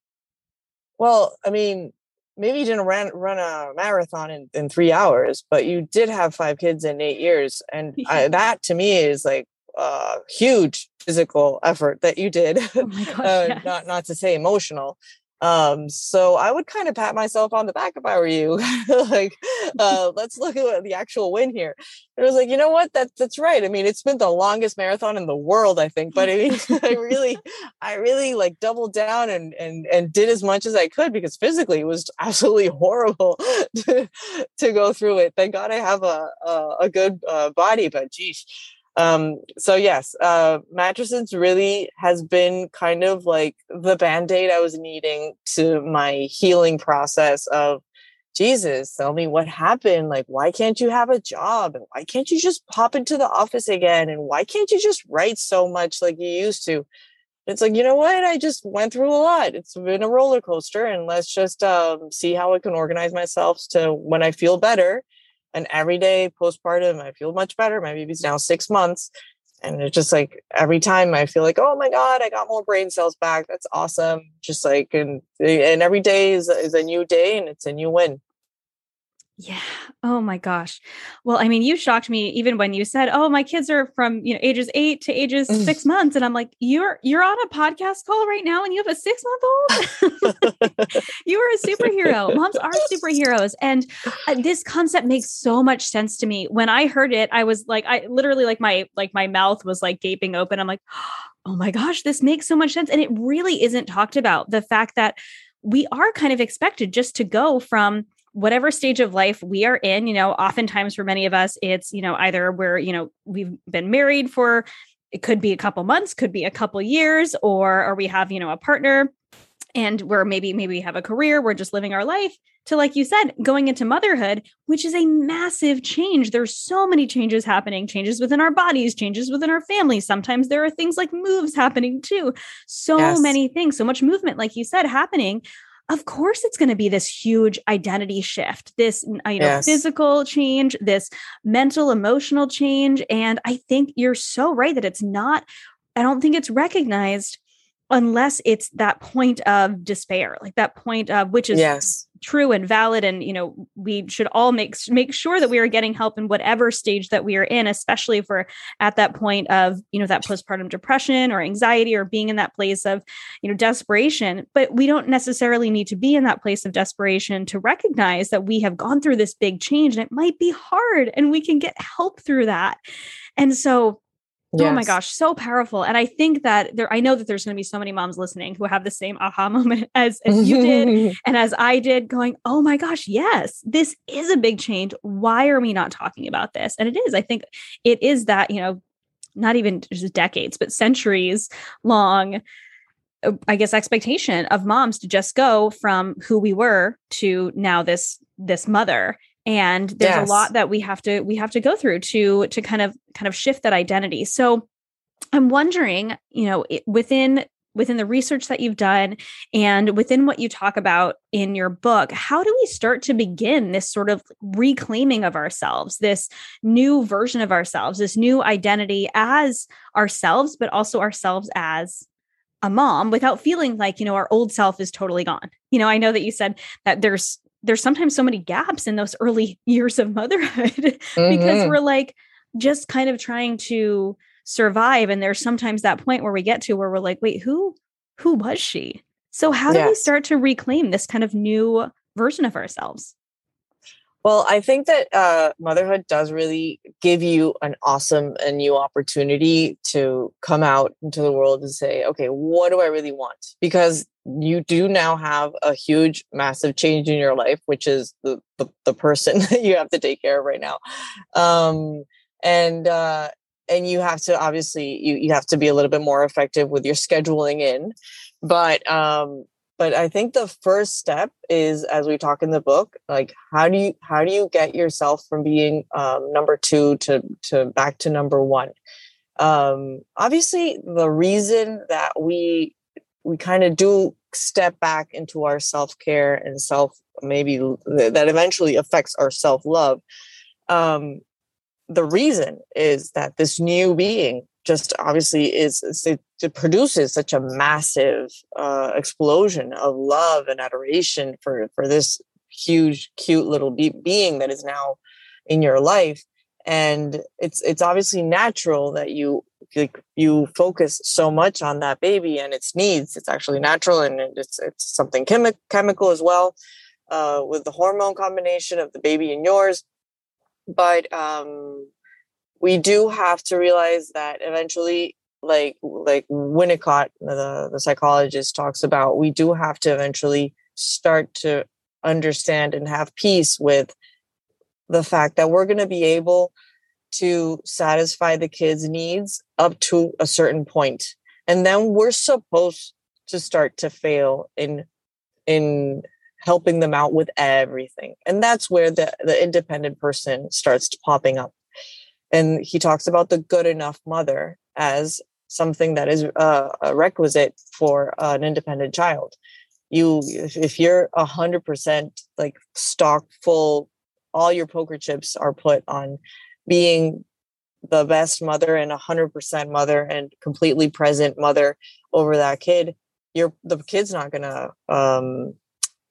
[SPEAKER 2] well, I mean, maybe you didn't run run a marathon in, in three hours, but you did have five kids in eight years, and [laughs] I, that to me is like a huge physical effort that you did. Oh [laughs] gosh, uh, [laughs] yes. Not not to say emotional. Um, so I would kind of pat myself on the back if I were you. [laughs] like, [laughs] uh, let's look at the actual win here. And I was like, you know what? That that's right. I mean, it's been the longest marathon in the world, I think. But I mean, [laughs] I really, I really like doubled down and and and did as much as I could because physically it was absolutely horrible to, to go through it. Thank God I have a a, a good uh, body, but geez. Um, so yes, uh, matrescence really has been kind of like the band-aid I was needing to my healing process of Jesus, tell me what happened. Like, why can't you have a job? And why can't you just pop into the office again? And why can't you just write so much like you used to? it's like you know what i just went through a lot it's been a roller coaster and let's just um, see how i can organize myself to when i feel better and every day postpartum i feel much better my baby's now six months and it's just like every time i feel like oh my god i got more brain cells back that's awesome just like and eh, and every day is, is a new day and it's a new win
[SPEAKER 1] yeah. Oh my gosh. Well, I mean, you shocked me even when you said, "Oh, my kids are from, you know, ages 8 to ages 6 months." And I'm like, "You're you're on a podcast call right now and you have a 6-month-old?" [laughs] you are a superhero. Moms are superheroes. And uh, this concept makes so much sense to me. When I heard it, I was like I literally like my like my mouth was like gaping open. I'm like, [gasps] "Oh my gosh, this makes so much sense." And it really isn't talked about. The fact that we are kind of expected just to go from whatever stage of life we are in, you know, oftentimes for many of us, it's, you know, either we're, you know, we've been married for, it could be a couple months, could be a couple years, or, or we have, you know, a partner and we're maybe, maybe we have a career, we're just living our life to, like you said, going into motherhood, which is a massive change. There's so many changes happening, changes within our bodies, changes within our families. Sometimes there are things like moves happening too. So yes. many things, so much movement, like you said, happening of course it's going to be this huge identity shift this uh, you know yes. physical change this mental emotional change and i think you're so right that it's not i don't think it's recognized unless it's that point of despair like that point of which is
[SPEAKER 2] yes
[SPEAKER 1] true and valid and you know we should all make make sure that we are getting help in whatever stage that we are in especially if we're at that point of you know that postpartum depression or anxiety or being in that place of you know desperation. But we don't necessarily need to be in that place of desperation to recognize that we have gone through this big change and it might be hard and we can get help through that. And so Yes. Oh my gosh, so powerful. And I think that there, I know that there's going to be so many moms listening who have the same aha [laughs] moment as, as you did [laughs] and as I did, going, oh my gosh, yes, this is a big change. Why are we not talking about this? And it is, I think it is that, you know, not even just decades, but centuries long, uh, I guess, expectation of moms to just go from who we were to now this, this mother and there's yes. a lot that we have to we have to go through to to kind of kind of shift that identity so i'm wondering you know within within the research that you've done and within what you talk about in your book how do we start to begin this sort of reclaiming of ourselves this new version of ourselves this new identity as ourselves but also ourselves as a mom without feeling like you know our old self is totally gone you know i know that you said that there's there's sometimes so many gaps in those early [laughs] years of motherhood [laughs] mm-hmm. because we're like just kind of trying to survive and there's sometimes that point where we get to where we're like wait who who was she so how do yes. we start to reclaim this kind of new version of ourselves
[SPEAKER 2] well, I think that uh, motherhood does really give you an awesome and new opportunity to come out into the world and say, okay, what do I really want? Because you do now have a huge, massive change in your life, which is the the, the person [laughs] that you have to take care of right now, um, and uh, and you have to obviously you you have to be a little bit more effective with your scheduling in, but um, but i think the first step is as we talk in the book like how do you how do you get yourself from being um, number two to to back to number one? Um, obviously the reason that we we kind of do step back into our self-care and self maybe that eventually affects our self-love um, the reason is that this new being just obviously is, it, produces such a massive uh, explosion of love and adoration for for this huge cute little be- being that is now in your life. And it's it's obviously natural that you like you focus so much on that baby and its needs. It's actually natural and it's it's something chemi- chemical as well uh, with the hormone combination of the baby and yours. But um we do have to realize that eventually like like winnicott the, the psychologist talks about we do have to eventually start to understand and have peace with the fact that we're going to be able to satisfy the kids needs up to a certain point. And then we're supposed to start to fail in in helping them out with everything. And that's where the the independent person starts popping up and he talks about the good enough mother as something that is uh, a requisite for uh, an independent child. You if you're a hundred percent like stock full all your poker chips are put on being the best mother and a hundred percent mother and completely present mother over that kid you're the kid's not gonna um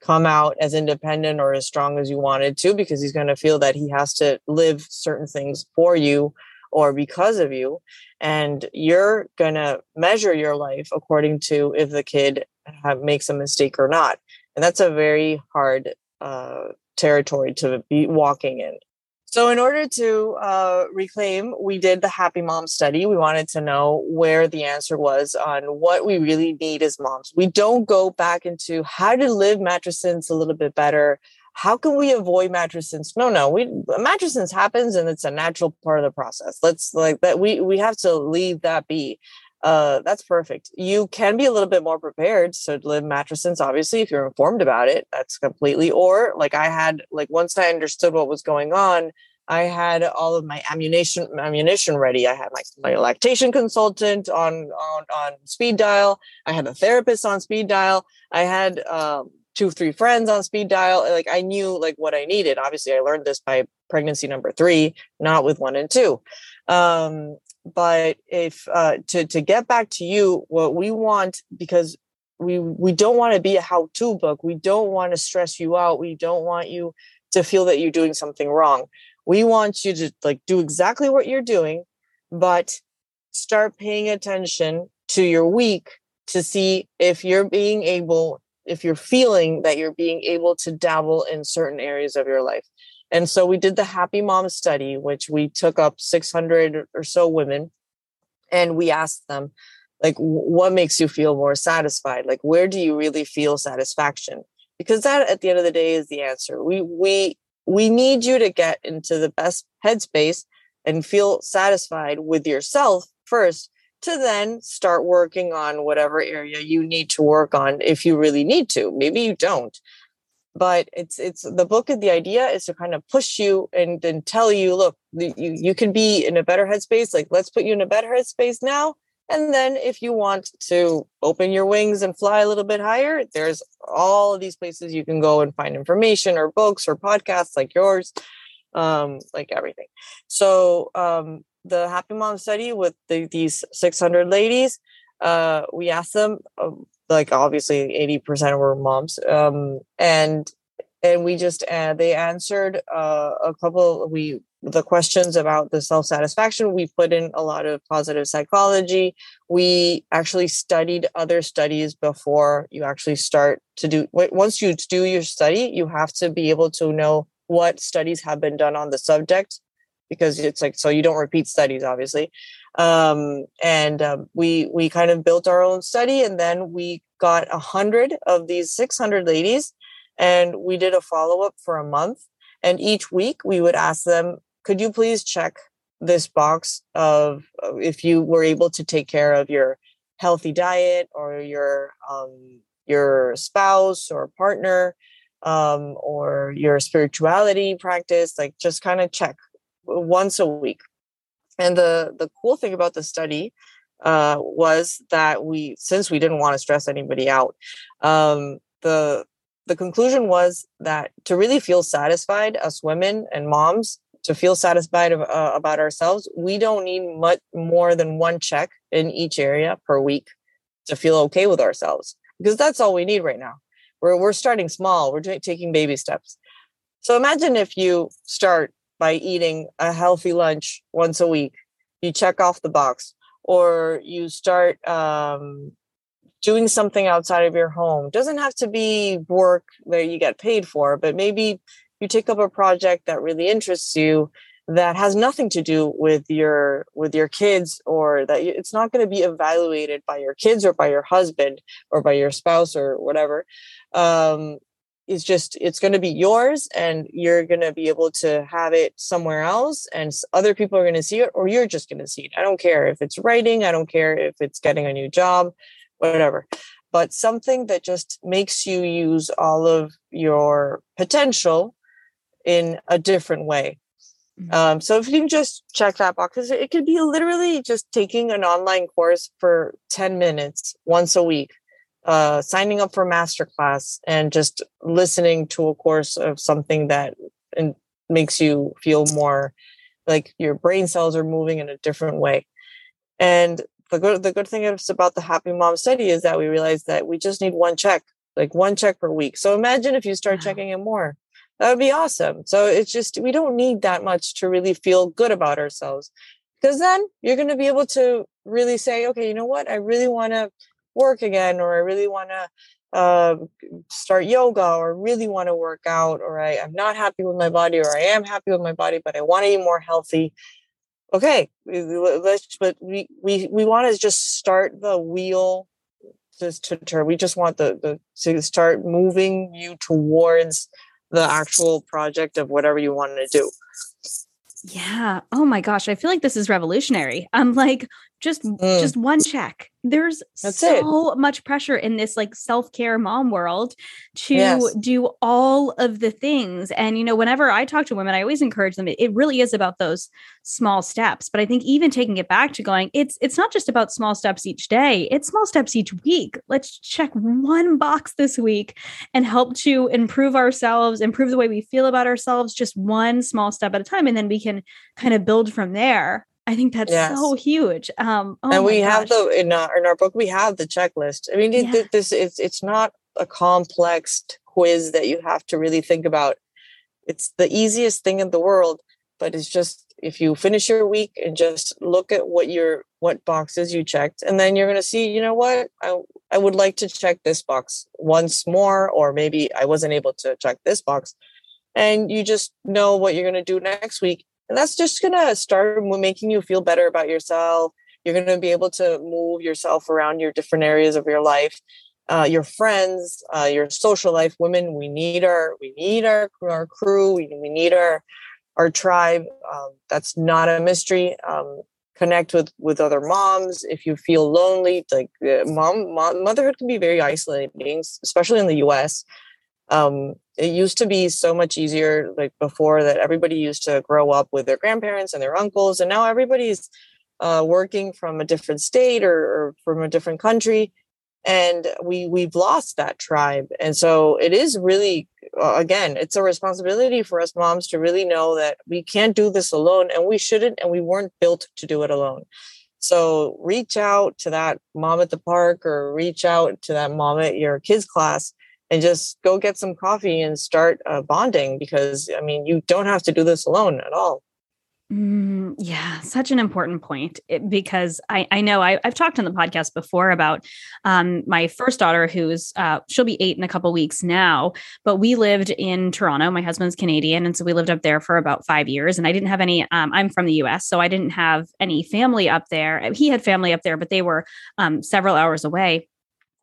[SPEAKER 2] come out as independent or as strong as you wanted to because he's going to feel that he has to live certain things for you or because of you. And you're going to measure your life according to if the kid makes a mistake or not. And that's a very hard uh, territory to be walking in so, in order to uh, reclaim, we did the Happy Mom study. We wanted to know where the answer was on what we really need as moms. We don't go back into how to live matrescence a little bit better. How can we avoid matrescence? No, no, we matrescence happens and it's a natural part of the process. Let's like that. We we have to leave that be. Uh, that's perfect. You can be a little bit more prepared So live matrescence, obviously, if you're informed about it. That's completely. Or like I had, like once I understood what was going on, I had all of my ammunition ammunition ready. I had my, my lactation consultant on, on on speed dial. I had a therapist on speed dial. I had um, two three friends on speed dial. Like I knew like what I needed. Obviously, I learned this by pregnancy number three, not with one and two. Um, but if uh, to to get back to you, what we want because we we don't want to be a how-to book. We don't want to stress you out. We don't want you to feel that you're doing something wrong. We want you to like do exactly what you're doing, but start paying attention to your week to see if you're being able if you're feeling that you're being able to dabble in certain areas of your life and so we did the Happy Mom study, which we took up 600 or so women and we asked them, like, what makes you feel more satisfied? Like, where do you really feel satisfaction? Because that at the end of the day is the answer. We, we, we need you to get into the best headspace and feel satisfied with yourself first to then start working on whatever area you need to work on if you really need to. Maybe you don't but it's it's the book and the idea is to kind of push you and and tell you look you you can be in a better headspace like let's put you in a better headspace now. And then if you want to open your wings and fly a little bit higher there's all of these places you can go and find information or books or podcasts like yours um like everything. So um the happy mom study with the, these 600 ladies uh we asked them um, like obviously 80% were moms um, and and we just uh, they answered uh, a couple we the questions about the self satisfaction we put in a lot of positive psychology. We actually studied other studies before you actually start to do once you do your study you have to be able to know what studies have been done on the subject because it's like so you don't repeat studies obviously um, and um, we we kind of built our own study and then we got a hundred of these 600 ladies and we did a follow-up for a month. And each week we would ask them could you please check this box of if you were able to take care of your healthy diet or your um, your spouse or partner um, or your spirituality practice? Like just kind of check once a week and the the cool thing about the study uh, was that we, since we didn't want to stress anybody out, um, the the conclusion was that to really feel satisfied as women and moms, to feel satisfied uh, about ourselves, we don't need much more than one check in each area per week to feel okay with ourselves because that's all we need right now. We're we're starting small. We're taking baby steps. So imagine if you start by eating a healthy lunch once a week. You check off the box, or you start um, doing something outside of your home. Doesn't have to be work that you get paid for, but maybe you take up a project that really interests you that has nothing to do with your with your kids or that it's not going to be evaluated by your kids or by your husband or by your spouse or whatever um, it's just it's going to be yours and you're going to be able to have it somewhere else and other people are going to see it or you're just going to see it. I don't care if it's writing i don't care if it's getting a new job whatever. But something that just makes you use all of your potential in a different way. Mm-hmm. Um, so if you can just check that box, it could be literally just taking an online course for 10 minutes once a week, uh, signing up for masterclass and just listening to a course of something that makes you feel more like your brain cells are moving in a different way. And the good the good thing is about the happy mom study is that we realize that we just need one check, like one check per week. So imagine if you start checking it more. That would be awesome. So it's just we don't need that much to really feel good about ourselves. Because then you're going to be able to really say, okay, you know what? I really want to work again, or I really want to uh, start yoga or really want to work out or I, i'm not happy with my body or i am happy with my body but i want to be more healthy. Okay let's but we we, we want to just start the wheel just to turn we just want the, the to start moving you towards the actual project of whatever you want to do.
[SPEAKER 1] Yeah. Oh my gosh i feel like this is revolutionary. I'm like just mm. just one check. There's That's so it. much pressure in this like self-care mom world to yes. do all of the things. And you know whenever i talk to women i always encourage them it, it really is about those small steps. But i think even taking it back to going it's it's not just about small steps each day. It's small steps each week. Let's check one box this week and help to improve ourselves improve the way we feel about ourselves just one small step at a time. And then we can kind of build from there I think that's yes. so huge. Um,
[SPEAKER 2] oh and we have the in our in our book we have the checklist. I mean, yeah. it, this it's it's not a complex quiz that you have to really think about. It's the easiest thing in the world, but it's just if you finish your week and just look at what your what boxes you checked, and then you're going to see, you know what, I I would like to check this box once more, or maybe I wasn't able to check this box, and you just know what you're going to do next week and that's just going to start making you feel better about yourself. You're going to be able to move yourself around your different areas of your life. Uh, your friends, uh, your social life, women. We need our we need our our crew. We, we need our our tribe. Um, that's not a mystery. Um, connect with with other moms. If you feel lonely, like uh, mom, mom, motherhood can be very isolating, especially in the U.S. Um, it used to be so much easier like before that everybody used to grow up with their grandparents and their uncles and now everybody's uh, working from a different state or, or, from a different country and we we've lost that tribe and so it is really again it's a responsibility for us moms to really know that we can't do this alone and we shouldn't and we weren't built to do it alone. So reach out to that mom at the park or reach out to that mom at your kids class and just go get some coffee and start uh, bonding because I mean, you don't have to do this alone at all.
[SPEAKER 1] Mm, yeah, such an important point it, because I, I know I, have talked on the podcast before about um, my first daughter, who's uh, she'll be eight in a couple weeks now. But we lived in Toronto. My husband's Canadian, and so we lived up there for about five years. And I didn't have any. Um, I'm from the U.S., so I didn't have any family up there. He had family up there, but they were um, several hours away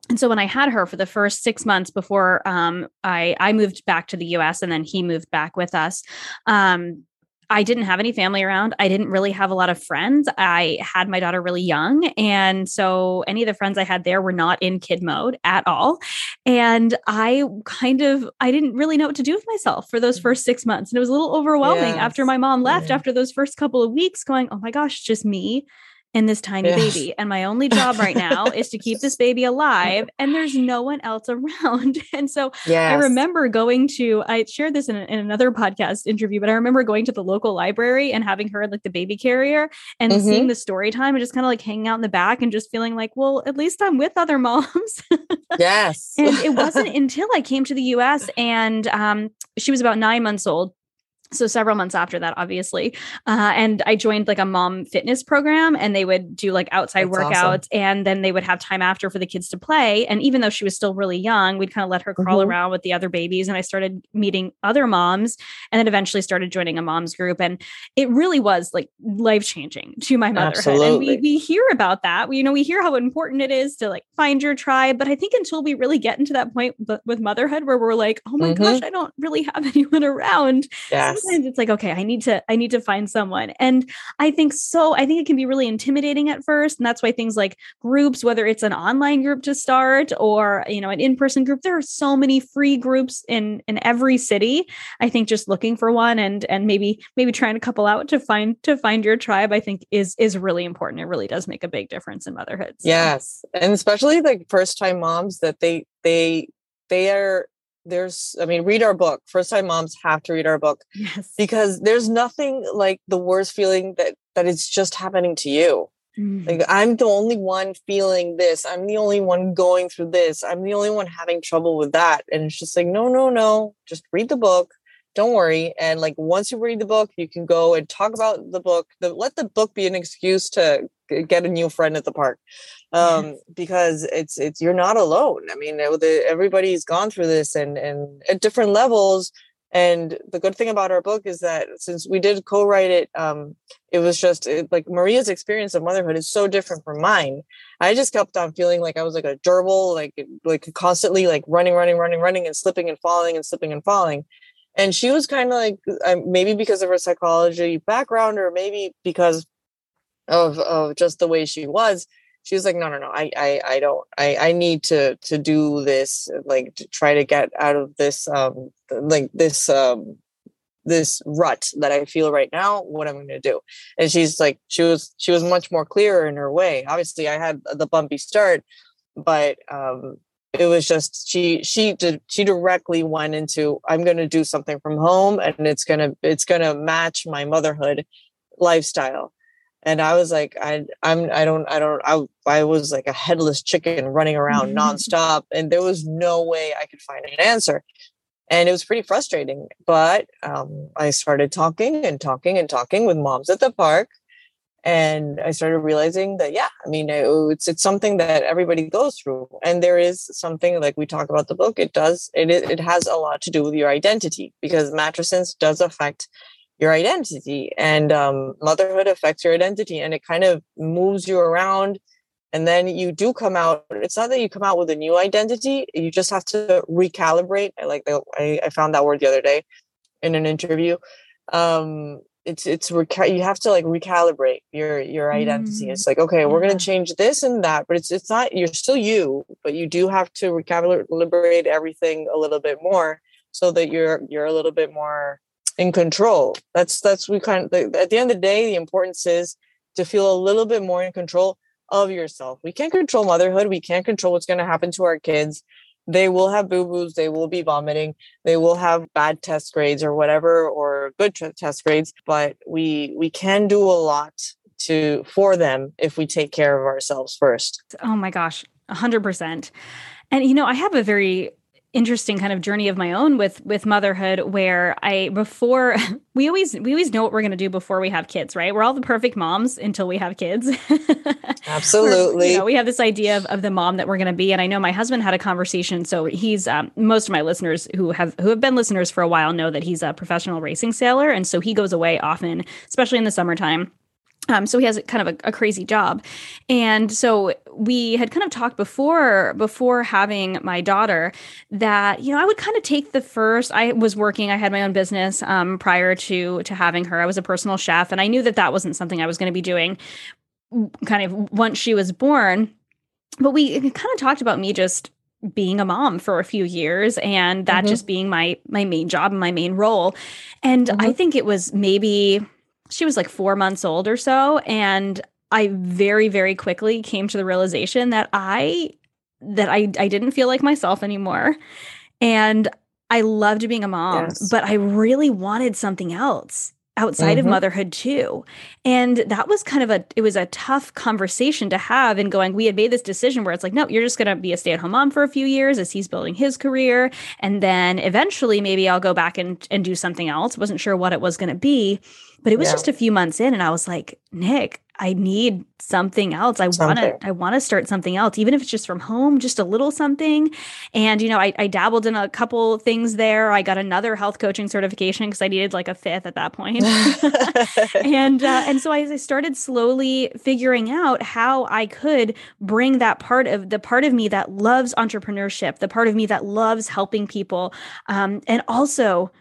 [SPEAKER 1] and so when I had her for the first six months before um, I I moved back to the U.S. and then he moved back with us, um, I didn't have any family around. I didn't really have a lot of friends. I had my daughter really young. And so any of the friends I had there were not in kid mode at all. And I kind of, I didn't really know what to do with myself for those mm. first six months. And it was a little overwhelming yes. after my mom left yeah. after those first couple of weeks going, oh my gosh, just me and this tiny yes. baby. And my only job right now is to keep this [laughs] baby alive. And there's no one else around. [laughs] And so yes. I remember going to, I shared this in, in, another podcast interview, but I remember going to the local library and having her like the baby carrier and mm-hmm. seeing the story time and just kind of like hanging out in the back and just feeling like, well, at least I'm with other moms. [laughs]
[SPEAKER 2] yes.
[SPEAKER 1] and it wasn't until I came to the US and um, she was about nine months old so several months after that obviously uh, and i joined like a mom fitness program and they would do like outside That's workouts awesome. and then they would have time after for the kids to play and even though she was still really young we'd kind of let her crawl mm-hmm. around with the other babies and i started meeting other moms and then eventually started joining a mom's group and it really was like life changing to my motherhood Absolutely. and we, we hear about that we you know we hear how important it is to like find your tribe but i think until we really get into that point with motherhood where we're like oh my mm-hmm. gosh i don't really have [laughs] anyone around
[SPEAKER 2] yes
[SPEAKER 1] sometimes it's like, okay, I need to, I need to find someone. And I think so, I think it can be really intimidating at first. And that's why things like groups, whether it's an online group to start or, you know, an in-person group, there are so many free groups in in every city. I think just looking for one and and maybe maybe trying to couple out to find to find your tribe, I think is is really important. It really does make a big difference in motherhood.
[SPEAKER 2] So. Yes. And especially like first time moms that they they they are there's i mean read our book. First time moms have to read our book yes. because there's nothing like the worst feeling that that it's just happening to you. Mm-hmm. like i'm the only one feeling this. I'm the only one going through this. I'm the only one having trouble with that. And it's just like no no no. Just read the book. Don't worry. And like once you read the book you can go and talk about the book. The, let the book be an excuse to get a new friend at the park um, yes. because it's it's you're not alone. I mean, the, everybody's gone through this and and at different levels. And the good thing about our book is that since we did co-write it, um, it was just it, like Maria's experience of motherhood is so different from mine. I just kept on feeling like I was like a gerbil, like like constantly like running, running, running, running, and slipping and falling and slipping and falling. And she was kind of like maybe because of her psychology background, or maybe because of of just the way she was she was like no no no i i, I don't i i need to to do this like to try to get out of this um like this um this rut that i feel right now what am i'm going to do? And she's like she was she was much more clearer in her way. Obviously i had the bumpy start but um it was just she she did she directly went into i'm going to do something from home and it's going to it's going to match my motherhood lifestyle and I was like, I, I'm, I don't, I don't, I, I was like a headless chicken running around nonstop, and there was no way I could find an answer, and it was pretty frustrating. But um, I started talking and talking and talking with moms at the park, and I started realizing that yeah, I mean, it's it's something that everybody goes through, and there is something like we talk about the book. It does, it it has a lot to do with your identity because matrescence does affect your identity and um, motherhood affects your identity and it kind of moves you around and then you do come out it's not that you come out with a new identity you just have to recalibrate i like i, I found that word the other day in an interview um it's it's reca- you have to like recalibrate your your identity mm. it's like okay we're going to change this and that but it's it's not you're still you but you do have to recalibrate everything a little bit more so that you're you're a little bit more in control. That's that's we kind of at the end of the day, the importance is to feel a little bit more in control of yourself. We can't control motherhood. We can't control what's going to happen to our kids. They will have boo boos. They will be vomiting. They will have bad test grades or whatever, or good test grades. But we we can do a lot to for them if we take care of ourselves first.
[SPEAKER 1] Oh my gosh, hundred percent. And you know, I have a very interesting kind of journey of my own with with motherhood where i before [laughs] we always we always know what we're going to do before we have kids right? We're all the perfect moms until we have kids. [laughs]
[SPEAKER 2] Absolutely.
[SPEAKER 1] you know, we have this idea of, of the mom that we're going to be and i know my husband had a conversation so he's um, most of my listeners who have who have been listeners for a while know that he's a professional racing sailor and so he goes away often especially in the summertime um, so he has kind of a, a, crazy job, and so we had kind of talked before before having my daughter that you know I would kind of take the first. I was working, I had my own business um, prior to to having her. I was a personal chef, and I knew that that wasn't something I was going to be doing. Kind of once she was born, but we kind of talked about me just being a mom for a few years and that mm-hmm. just being my my main job and my main role and mm-hmm. i think it was maybe she was like four months old or so. And I very, very quickly came to the realization that I that I, I didn't feel like myself anymore. And I loved being a mom, yes. but I really wanted something else outside mm-hmm. of motherhood too. And that was kind of a it was a tough conversation to have and going we had made this decision where it's like no, you're just going to be a stay-at-home mom for a few years as he's building his career and then eventually maybe I'll go back and and do something else. Wasn't sure what it was going to be. But it was yeah. just a few months in and I was like, Nick, I need something else. I want to I want to start something else, even if it's just from home, just a little something. And you know, I, I dabbled in a couple things there. I got another health coaching certification because I needed like a fifth at that point. [laughs] and uh, and so I, I started slowly figuring out how I could bring that part of the part of me that loves entrepreneurship, the part of me that loves helping people, um, and also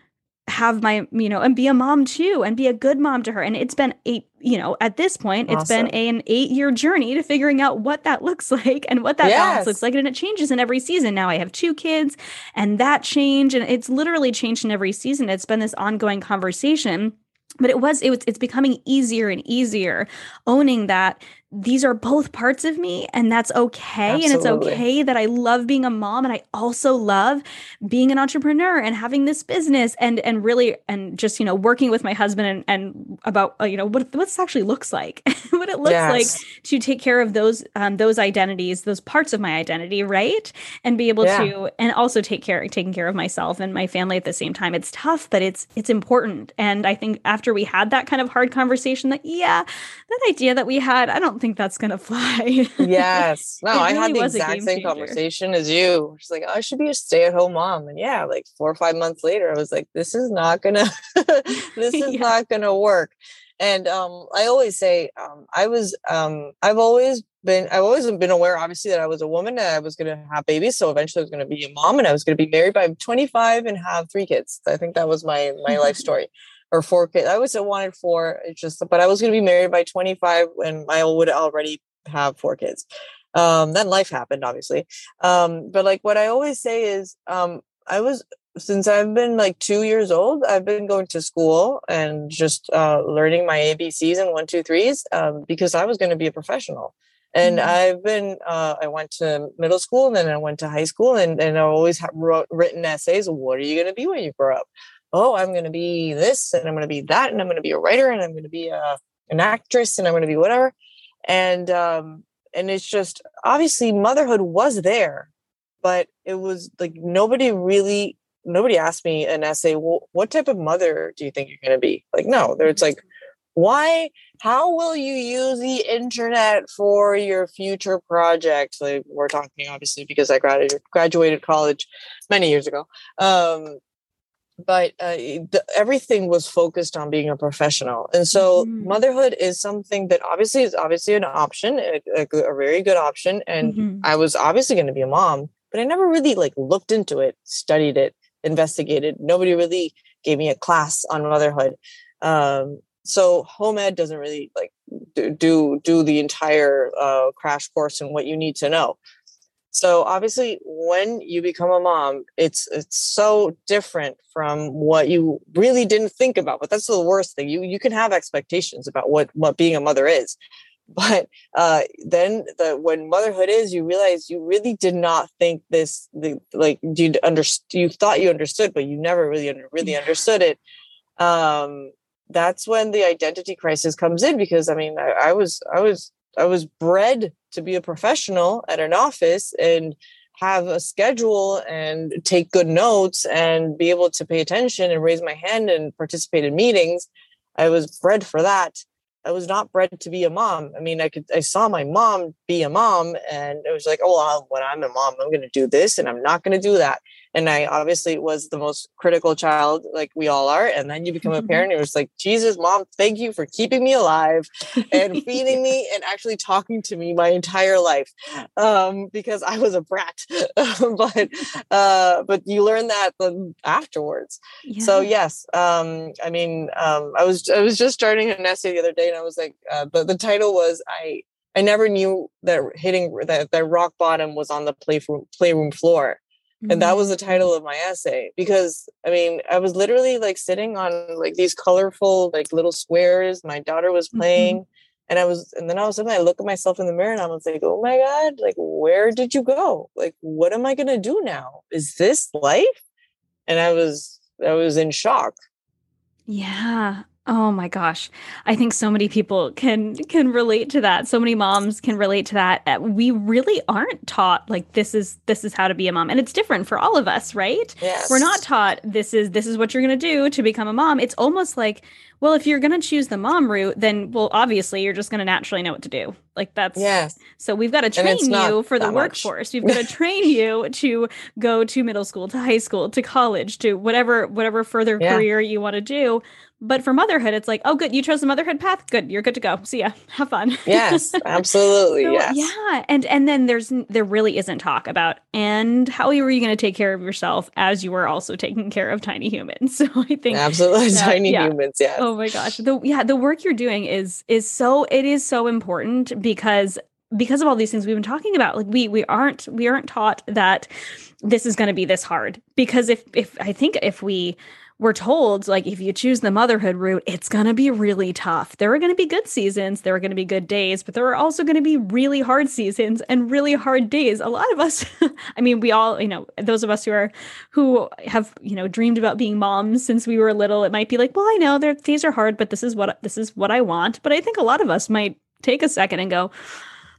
[SPEAKER 1] have my you know and be a mom too and be a good mom to her and it's been eight you know at this point awesome. it's been a, an eight year journey to figuring out what that [laughs] looks like and what that yes. balance looks like and it changes in every season now i have two kids and that change and it's literally changed in every season it's been this ongoing conversation but it was it was it's becoming easier and easier owning that these are both parts of me and that's okay Absolutely. and it's okay that I love being a mom and I also love being an entrepreneur and having this business and and really and just you know working with my husband and, and about uh, you know what what this actually looks like [laughs] what it looks yes. like to take care of those um, those identities those parts of my identity right and be able yeah. to and also take care taking care of myself and my family at the same time it's tough but it's it's important and I think after we had that kind of hard conversation that yeah that idea that we had I don't think that's gonna [laughs] fly.
[SPEAKER 2] yes. No, really I had the exact same conversation as you. She's like, oh, I should be a stay-at-home mom. And yeah, like four or five months later, I was like, this is not gonna [laughs] this [laughs] is yeah. not gonna work. And um, I always say, um, I was um, I've always been I've always been aware, obviously, that I was a woman and I was gonna have babies. So eventually I was gonna be a mom and I was gonna be married by 25 and have three kids. I think that was my my life story or four kids. I always wanted four. It's just, but I was going to be married by 25 and I would already have four kids. Um, then life happened, obviously. Um, but like what I always say is, um, I was since I've been like two years old, I've been going to school and just uh, learning my ABCs and one, two, threes um, because I was going to be a professional. And mm-hmm. I've been, uh, I went to middle school and then I went to high school and, and I always have wrote, written essays. What are you going to be when you grow up? Oh, I'm going to be this and I'm going to be that and I'm going to be a writer and I'm going to be a, an actress and I'm going to be whatever. And um, and it's just obviously motherhood was there, but it was like nobody really nobody asked me an essay. Well, what type of mother do you think you're going to be? Like, no, there it's like why how will you use the internet for your future project like we're talking obviously because i graduated graduated college many years ago um but uh, the, everything was focused on being a professional and so mm-hmm. motherhood is something that obviously is obviously an option a, a, a very good option and mm-hmm. i was obviously going to be a mom but i never really like looked into it studied it investigated nobody really gave me a class on motherhood um, so home ed doesn't really like do do, the entire uh, crash course and what you need to know so obviously when you become a mom, it's it's so different from what you really didn't think about. But that's the worst thing. You you can have expectations about what what being a mother is. [laughs] But uh, then the when motherhood is, you realize you really did not think this the like you understood you thought you understood, but you never really really understood it. Um, that's when the identity crisis comes in because I mean I, I was I was I was bred to be a professional at an office and have a schedule and take good notes and be able to pay attention and raise my hand and participate in meetings. I was bred for that. I was not bred to be a mom. I mean, I could I saw my mom be a mom and it was like, oh well, when I'm a mom, I'm gonna do this and I'm not gonna do that and I obviously was the most critical child, like we all are. And then you become a mm-hmm. parent, and it was like, Jesus, mom, thank you for keeping me alive and [laughs] feeding me and actually talking to me my entire life, um, because I was a brat. [laughs] but [laughs] uh, but you learn that afterwards. Yeah. So yes, um, I mean, um, I was I was just starting an essay the other day, and I was like, uh, the the title was I I never knew that hitting that, that rock bottom was on the playroom playroom floor. And that was the mm-hmm. title of my essay because I mean, I was literally like sitting on like these colorful like little squares. My daughter was playing mm-hmm. and I was and then all of a sudden I look at myself in the mirror and I was like, "Oh my god, like where did you go? Like what am I going to do now? Is this life?" And I was I was in shock.
[SPEAKER 1] Yeah. Oh my gosh. I think so many people can can relate to that. So many moms can relate to that. Uh, we really aren't taught like this is this is how to be a mom. And it's different for all of us, right?
[SPEAKER 2] Yes.
[SPEAKER 1] We're not taught this is this is what you're going to do to become a mom. It's almost like well, if you're going to choose the mom route, then well obviously you're just going to naturally know what to do. Like that's
[SPEAKER 2] Yes.
[SPEAKER 1] So we've got to train you for the workforce. We've got to train you to go to middle school, to high school, to college, to whatever whatever further yeah. career you want to do But for motherhood, it's like, oh, good, you chose the motherhood path. Good, you're good to go. See ya. [laughs] Have fun.
[SPEAKER 2] Yes, [laughs] absolutely. so, yes.
[SPEAKER 1] Yeah, and and then there's there really isn't talk about and how were you going to take care of yourself as you were also taking care of tiny humans. [laughs] So I think
[SPEAKER 2] absolutely that, tiny yeah. humans. Yeah.
[SPEAKER 1] Oh my gosh. The yeah the work you're doing is is so it is so important because because of all these things we've been talking about like we we aren't we aren't taught that this is going to be this hard because if if i think if we were told like if you choose the motherhood route it's going to be really tough there are going to be good seasons there are going to be good days but there are also going to be really hard seasons and really hard days a lot of us [laughs] i mean we all you know those of us who are who have you know dreamed about being moms since we were little it might be like well i know days are hard but this is what this is what i want but i think a lot of us might take a second and go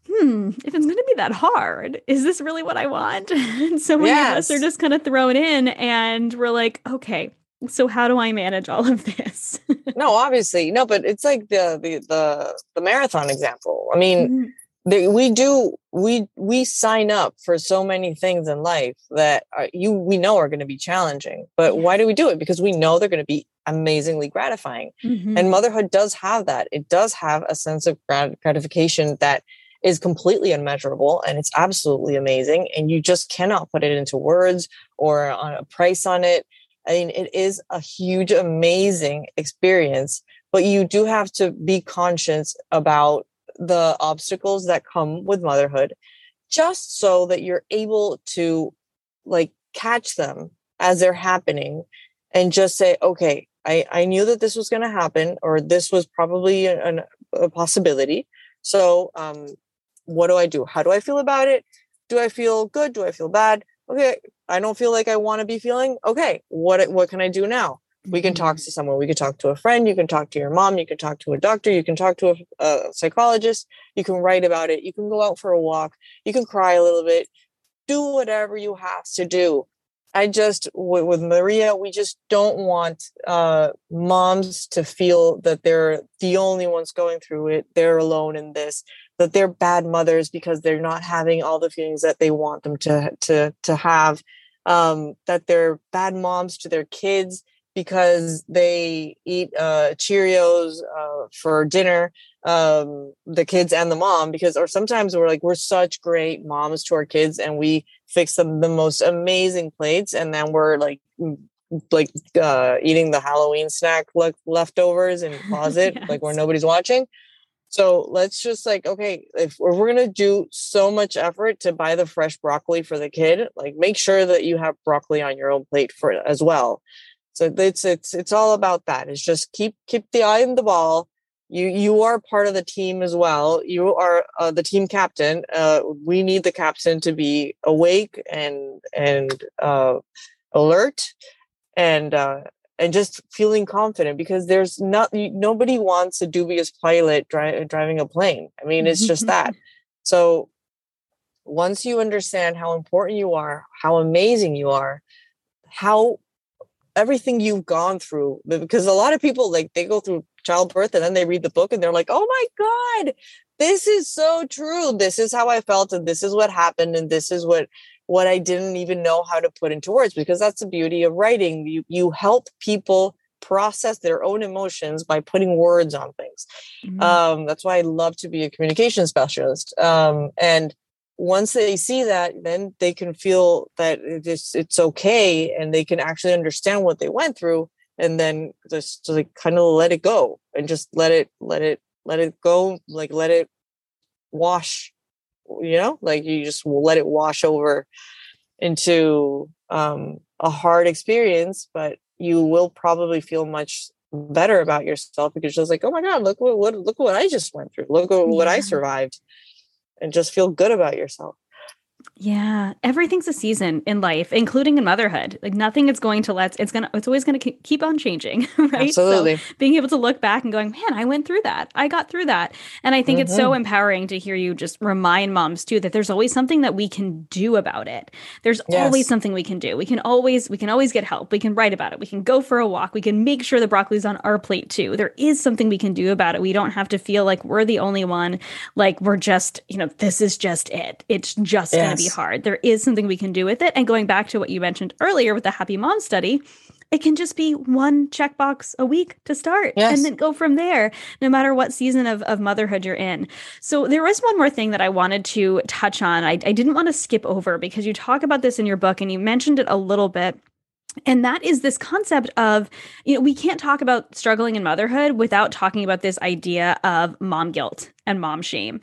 [SPEAKER 1] hmm, if it's going to be that hard, is this really what I want? [laughs] and so many yes. of us are just kind of thrown in and we're like, okay, so how do I manage all of this? [laughs]
[SPEAKER 2] no, obviously. No, but it's like the the the, the marathon example. I mean, mm-hmm. we do we we sign up for so many things in life that are, you we know are going to be challenging. But yeah. why do we do it? Because we know they're going to be amazingly gratifying. Mm-hmm. And motherhood does have that. It does have a sense of grat- gratification that is completely unmeasurable and it's absolutely amazing. And you just cannot put it into words or on a price on it. I mean, it is a huge, amazing experience, but you do have to be conscious about the obstacles that come with motherhood just so that you're able to like catch them as they're happening and just say, okay, I, I knew that this was going to happen or this was probably an, a possibility. So um, what do I do? How do I feel about it? Do I feel good? Do I feel bad? Okay, I don't feel like I want to be feeling. Okay, what what can I do now? We can talk mm-hmm. to someone. We can talk to a friend. You can talk to your mom. You can talk to a doctor. You can talk to a, a psychologist. You can write about it. You can go out for a walk. You can cry a little bit. Do whatever you have to do. I just with, with Maria, we just don't want uh, moms to feel that they're the only ones going through it. They're alone in this that they're bad mothers because they're not having all the feelings that they want them to to to have um, that they're bad moms to their kids because they eat uh, Cheerios uh, for dinner, um, the kids and the mom. Because, or sometimes we're like, we're such great moms to our kids, and we fix them the most amazing plates, and then we're like, like uh, eating the Halloween snack le- leftovers in [laughs] closet, yes. like where nobody's watching. So let's just like, okay, if we're, going to do so much effort to buy the fresh broccoli for the kid, like make sure that you have broccoli on your own plate for as well. So it's, it's, it's all about that. It's just keep, keep the eye on the ball. You, you are part of the team as well. You are uh, the team captain. Uh, we need the captain to be awake and, and, uh, alert and, uh, and just feeling confident because there's not nobody wants a dubious pilot dri- driving a plane. I mean, it's just that. Mm-hmm. So once you understand how important you are, how amazing you are, how everything you've gone through, because a lot of people like they go through childbirth and then they read the book and they're like, oh my God, this is so true. This is how I felt, and this is what happened, and this is what what I didn't even know how to put into words because that's the beauty of writing. You you help people process their own emotions by putting words on things. Mm-hmm. Um, that's why I love to be a communication specialist. Um, and once they see that, then they can feel that it's it's okay, and they can actually understand what they went through, and then just, just like kind of let it go and just let it let it let it go, like let it wash you know like you just let it wash over into um, a hard experience but you will probably feel much better about yourself because you're just like oh my god look what, what look what i just went through. Look what, what i survived. And just feel good about yourself
[SPEAKER 1] yeah, everything's a season in life, including in motherhood. Like nothing is going to let it's gonna it's always gonna keep on changing, [laughs] right?
[SPEAKER 2] Absolutely.
[SPEAKER 1] So being able to look back and going, man, I went through that. I got through that, and I think mm-hmm. it's so mm-hmm. empowering to hear you just remind moms too that there's always something that we can do about it. There's yes. always something we can do. We can always we can always get help. We can write about it. We can go for a walk. We can make sure the broccoli's on our plate too. There is something we can do about it. We don't have to feel like we're the only one. Like we're just you know this is just it. It's just yes. gonna be hard. There is something we can do with it. And going back to what you mentioned earlier with the Happy Mom study, it can just be one checkbox a week to start
[SPEAKER 2] Yes.
[SPEAKER 1] and then go from there, no matter what season of, of motherhood you're in. So there was one more thing that I wanted to touch on. I, I didn't want to skip over because you talk about this in your book and you mentioned it a little bit. And that is this concept of, you know, we can't talk about struggling in motherhood without talking about this idea of mom guilt and mom shame.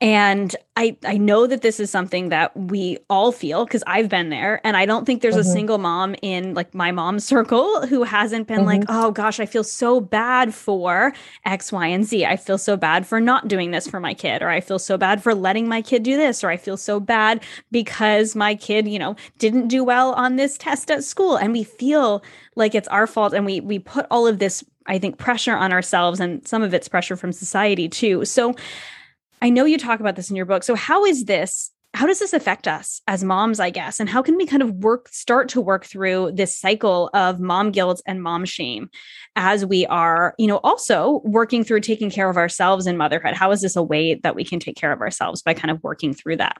[SPEAKER 1] And I I know that this is something that we all feel because I've been there. And I don't think there's a
[SPEAKER 2] Mhm.
[SPEAKER 1] single mom in like my mom's [laughs] circle who hasn't been like, oh gosh, I feel so bad for X, Y, and Z. I feel so bad for not doing this for my kid, or I feel so bad for letting my kid do this, or I feel so bad because my kid, you know, didn't do well on this test at school. And we feel like it's our fault and we we put all of this I think pressure on ourselves and some of it's pressure from society too. So I know you talk about this in your book. So how is this how does this affect us as moms, I guess? And how can we kind of work start to work through this cycle of mom guilt and mom shame as we are, you know, also working through taking care of ourselves in motherhood? How is this a way that we can take care of ourselves by kind of working through that?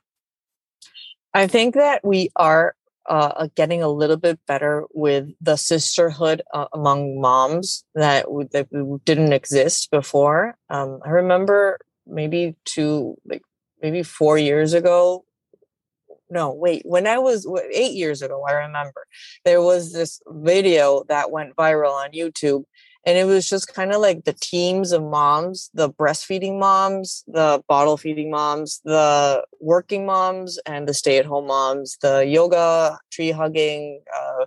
[SPEAKER 2] I think that we are uh, getting a little bit better with the sisterhood uh, among moms that w- that didn't exist before. Um, I remember maybe two, like maybe four years ago. No, wait. When I was eight years ago, I remember there was this video that went viral on YouTube, and it was just kind of like the teams of moms the breastfeeding moms the bottle feeding moms the working moms and the stay-at-home moms the yoga tree hugging uh,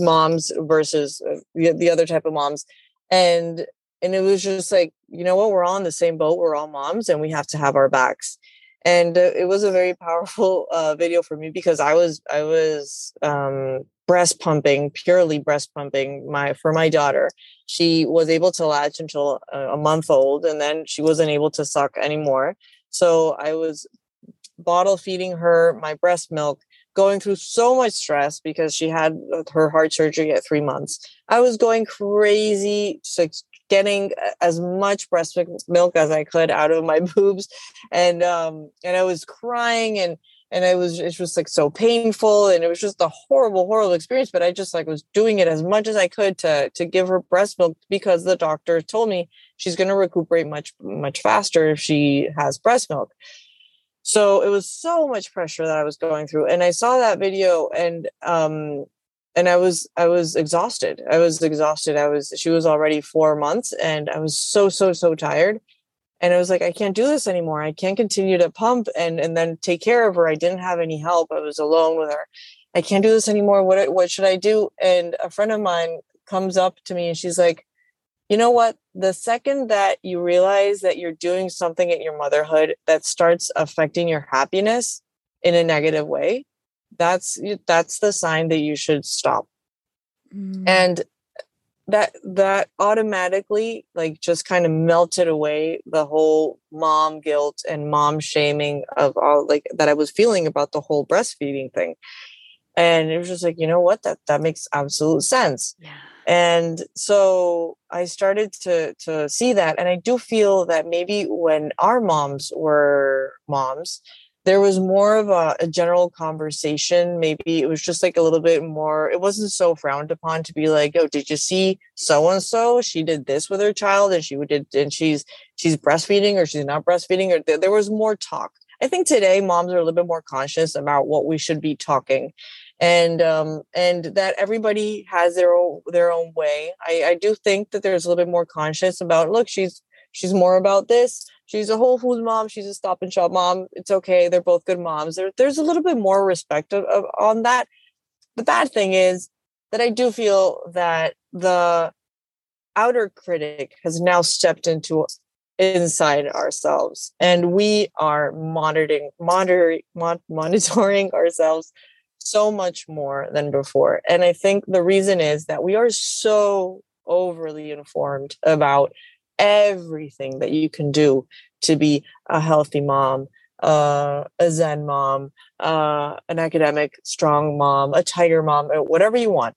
[SPEAKER 2] moms versus uh, the, the other type of moms. And and it was just like you know what? We're all in the same boat. We're all moms and we have to have our backs. And uh, it was a very [laughs] powerful uh, video for me because i was i was um breast pumping purely breast pumping my for my daughter. She was able to latch until a, month old and then she wasn't able to suck anymore. So i was bottle feeding her my breast milk going through so much stress because she had uh, her heart surgery at three months. I was going crazy getting as much breast milk as i could out of my [laughs] boobs and um and i was crying and and it was it was like so painful and it was just a horrible horrible experience but I just like was doing it as much as I could to to give her breast milk because the doctor told me she's going to recuperate much much faster if she has breast milk. So it was so much pressure that I was going through and I saw that video and um and I was I was exhausted. I was exhausted. I was she was already 4 months and I was so so so tired and I was like, I can't do this anymore. I can't continue to pump and and then take care of her. I didn't have any help. I was alone with her. I can't do this anymore. What what should I do? And a friend of mine comes up to me and she's like, you know what? The second that you realize that you're doing something at your motherhood that starts affecting your happiness in a negative way, that's that's the sign that you should stop.
[SPEAKER 1] Mm.
[SPEAKER 2] And that that automatically like just kind of melted away the whole mom guilt and mom shaming of all like that I was feeling about the whole breastfeeding thing. And it was just like, you know what? That that makes absolute sense.
[SPEAKER 1] yeah.
[SPEAKER 2] And so I started to to see that and I do feel that maybe when our moms were moms there was more of a, a, general conversation. Maybe it was just like a little bit more, it wasn't so frowned upon to be like, oh, did you see so and so? She did this with her child and she did, and she's, she's breastfeeding or she's not breastfeeding, or there, there was more talk. I think today moms are a little bit more conscious about what we should be talking and um and that everybody has their own their own way i i do think that there's a little bit more conscious about look she's she's more about this she's a whole foods mom she's a stop and shop mom it's okay they're both good moms there, there's a little bit more respect of, of, on that. The bad thing is that i do feel that the outer critic has now stepped into inside ourselves and we are monitoring monitoring monitoring [laughs] ourselves so much more than before and i think the reason is that we are so overly informed about everything that you can do to be a healthy mom, uh, a Zen mom, uh, an academic, strong mom, a tiger mom, whatever you want.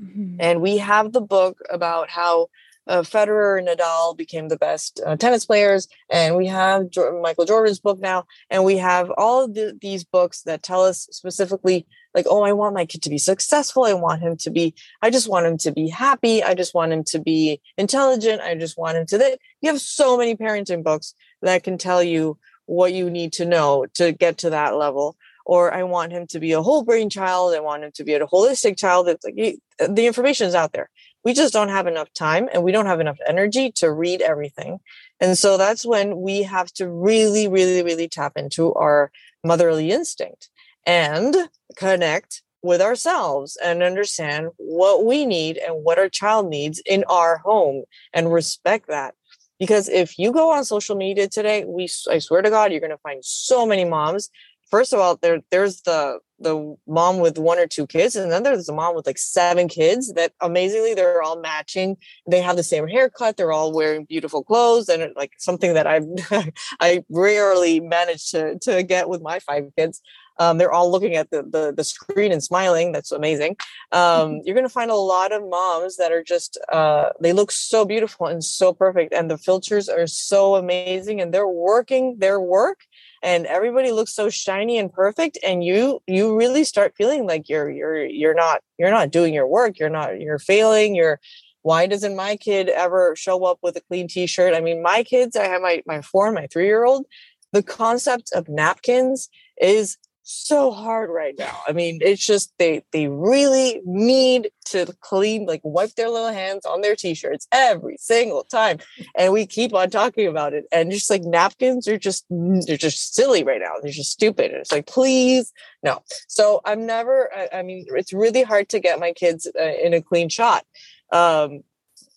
[SPEAKER 2] Mm-hmm. And we have the book about how uh, Federer and Nadal became the best uh, tennis players, and we have jo- Michael Jordan's book now, and we have all the, these books that tell us specifically, like, oh, I want my kid to be successful. I want him to be. I just want him to be happy. I just want him to be intelligent. I just want him to. You have so many parenting books that can tell you what you need to know to get to that level or I want him to be a whole brain child. I want him to be a holistic child. It's like the information is out there we just don't have enough time and we don't have enough energy to read everything. And so that's when we have to really, really, really tap into our motherly instinct and connect with ourselves and understand what we need and what our child needs in our home and respect that. Because if you go on social media today, we I swear to God, you're going to find so many moms first of all, there there's the the mom with one or two kids, and then there's the mom with like seven kids. That amazingly, they're all matching. They have the same haircut. They're all wearing beautiful clothes, and like something that I [laughs] I rarely manage to to get with my five kids. Um, they're all looking at the, the, the screen and smiling. That's amazing. Um, you're going to find a lot of moms that are just uh, they look so beautiful and so perfect, and the filters are so amazing, and they're working their work and everybody looks so shiny and perfect and you you really start feeling like you're you're you're not you're not doing your work you're not you're failing you're why doesn't my kid ever show up with a clean t-shirt? I mean my kids i have my my four my three year old the concept of napkins is so hard right now. I mean, it's just they they really need to clean, like wipe their little hands on their t-shirts every single time. And we keep on talking about it. And just like napkins are just they're just silly right now. They're just stupid. And it's like, please, no. So I'm never. I, I mean, it's really hard to get my kids uh, in a clean shot. Um,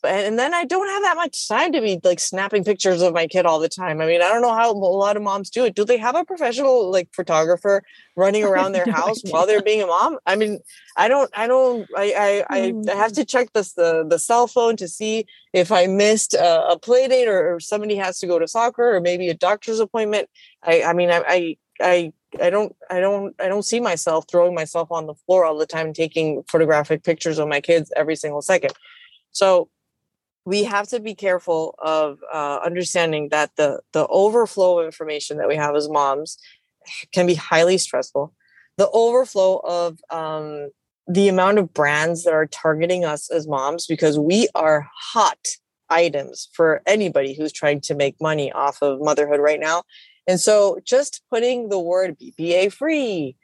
[SPEAKER 2] and then I don't have that much time to be like snapping pictures of my kid all the time. I mean, I don't know how a lot of moms do it. Do they have a professional like photographer running [laughs] around their house while they're being a mom? I mean, I don't, I don't, I, I, I mm. have to check this the the cell phone to see if I missed a, a play date or, or somebody has to go to soccer or maybe a doctor's appointment. I, I mean, I, I, I I don't I don't I don't see myself throwing myself on the floor all the time taking photographic pictures of my kids every single second. So we have to be careful of uh, understanding that the the overflow of information that we have as moms [sighs] can be highly stressful. The overflow of um, the amount of brands that are targeting us as moms because we are hot items for anybody who's trying to make money off of motherhood right now. And so just putting the word BPA free,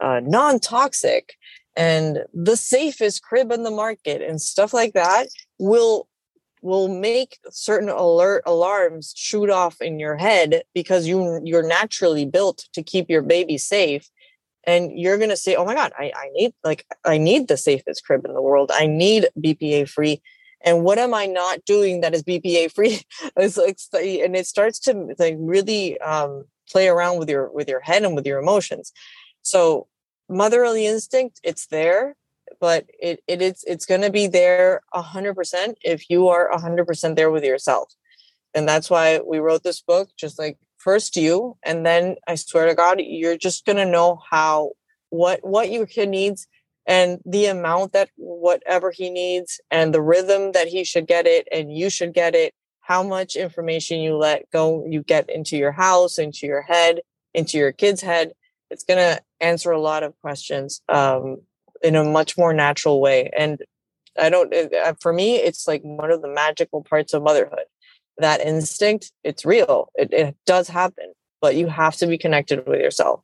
[SPEAKER 2] uh, non toxic, and the safest crib in the market and stuff like that will will make certain alert alarms shoot off in your head because you you're naturally built to keep your baby safe and you're going to say oh my god I, I need like i need the safest crib in the world. I need bpa free and what am i not doing that is bpa free? [laughs] It's like and it starts to like really um, play around with your with your head and with your emotions. So motherly instinct it's there but it, it is it's going to be there 100% if you are 100% there with yourself. And that's why we wrote this book just like first you and then i swear to god you're just going to know how what what your kid needs and the amount that whatever he needs and the rhythm that he should get it and you should get it how much information you let go you get into your house into your head into your kid's head. It's going to answer a lot of questions um, in a much more natural way. And I don't, uh, for me, it's like one of the magical parts of motherhood. That instinct, it's real. It, it does happen, but you have to be connected with yourself.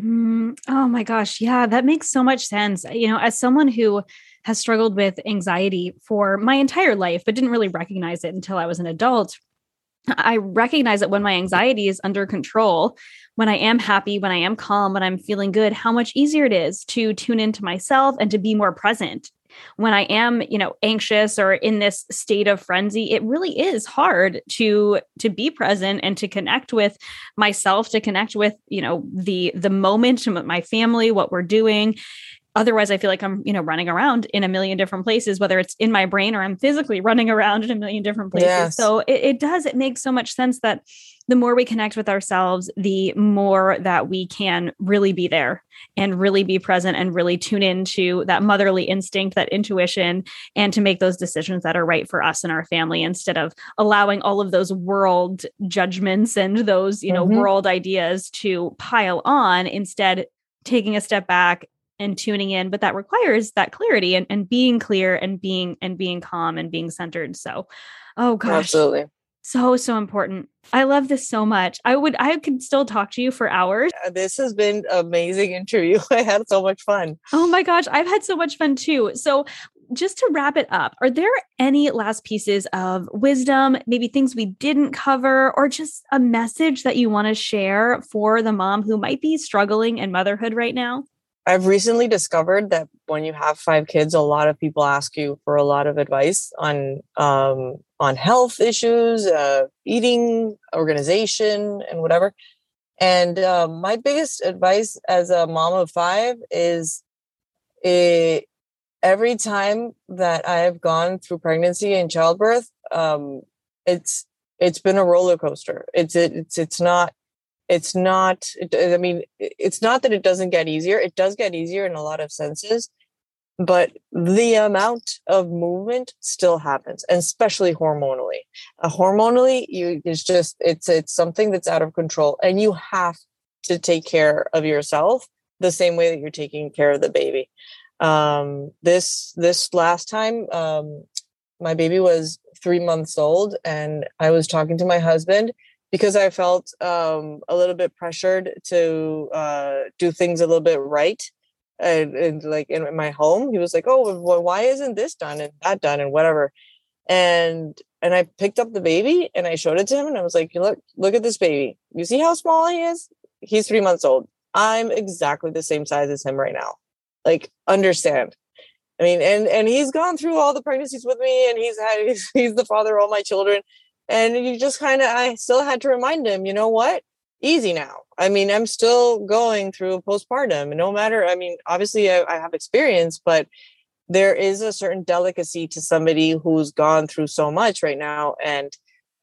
[SPEAKER 1] Mm, oh my gosh. Yeah, that makes so much sense. You know, as someone who has struggled with anxiety for my entire life, but didn't really recognize it until I was an adult, I recognize that when my anxiety is under control, when I am happy, when I am calm, when I'm feeling good, how much easier it is to tune into myself and to be more present. When I am, you know, anxious or in this state of frenzy, it really is hard to to be present and to connect with myself, to connect with, you know, the the moment, my family, what we're doing otherwise i feel like i'm you know running around in a million different places whether it's in my brain or i'm physically running around in a million different places yes. so it, it, does it makes so much sense that the more we connect with ourselves, the more that we can really be there and really be present and really tune into that motherly instinct, that intuition, and to make those decisions that are right for us and our family instead of allowing all of those world judgments and those, you know, mm-hmm. world ideas to pile on. Instead, taking a step back and tuning in but that requires that clarity and, and being clear and being and being calm and being centered so oh gosh
[SPEAKER 2] absolutely
[SPEAKER 1] so so important. I love this so much. I would i could still talk to you for hours.
[SPEAKER 2] Uh, this has been amazing interview. [laughs] I had so much fun.
[SPEAKER 1] Oh my gosh i've had so much fun too. So just to wrap it up are there any last pieces of wisdom maybe things we didn't cover or just a message that you want to share for the mom who might be struggling in motherhood right now
[SPEAKER 2] I've recently discovered that when you have five kids, a lot of people ask you for a lot of advice on um, on health issues, uh, eating, organization, and whatever. And uh, my biggest advice as a mom of five is it, eh, every time that I have gone through pregnancy and childbirth, um, it's it's been a roller coaster. It's it, it's it's not it's not i mean it's not that it doesn't get easier it does get easier in a lot of senses but the amount of movement still happens and especially hormonally. Uh, hormonally you it's just it's it's something that's out of control and you have to take care of yourself the same way that you're taking care of the baby. Um this this last time um my baby was three months old and i was talking to my husband because I felt um, a little bit pressured to uh, do things a little bit right. And, and, like in my home, he was like, "Oh, well, why isn't this done and that done and whatever?" And and I picked up the baby and I showed it to him and I was like, "Look, look at this baby. You see how small he is? He's three months old. I'm exactly the same size as him right now. Like, understand." I mean, and and he's gone through all the pregnancies with me, and he's had he's, [laughs] he's the father of all my children, and you just kind of i still had to remind him you know what? Easy now. I mean i'm still going through postpartum no matter i mean obviously I, I, have experience but there is a certain delicacy to somebody who's gone through so much right now and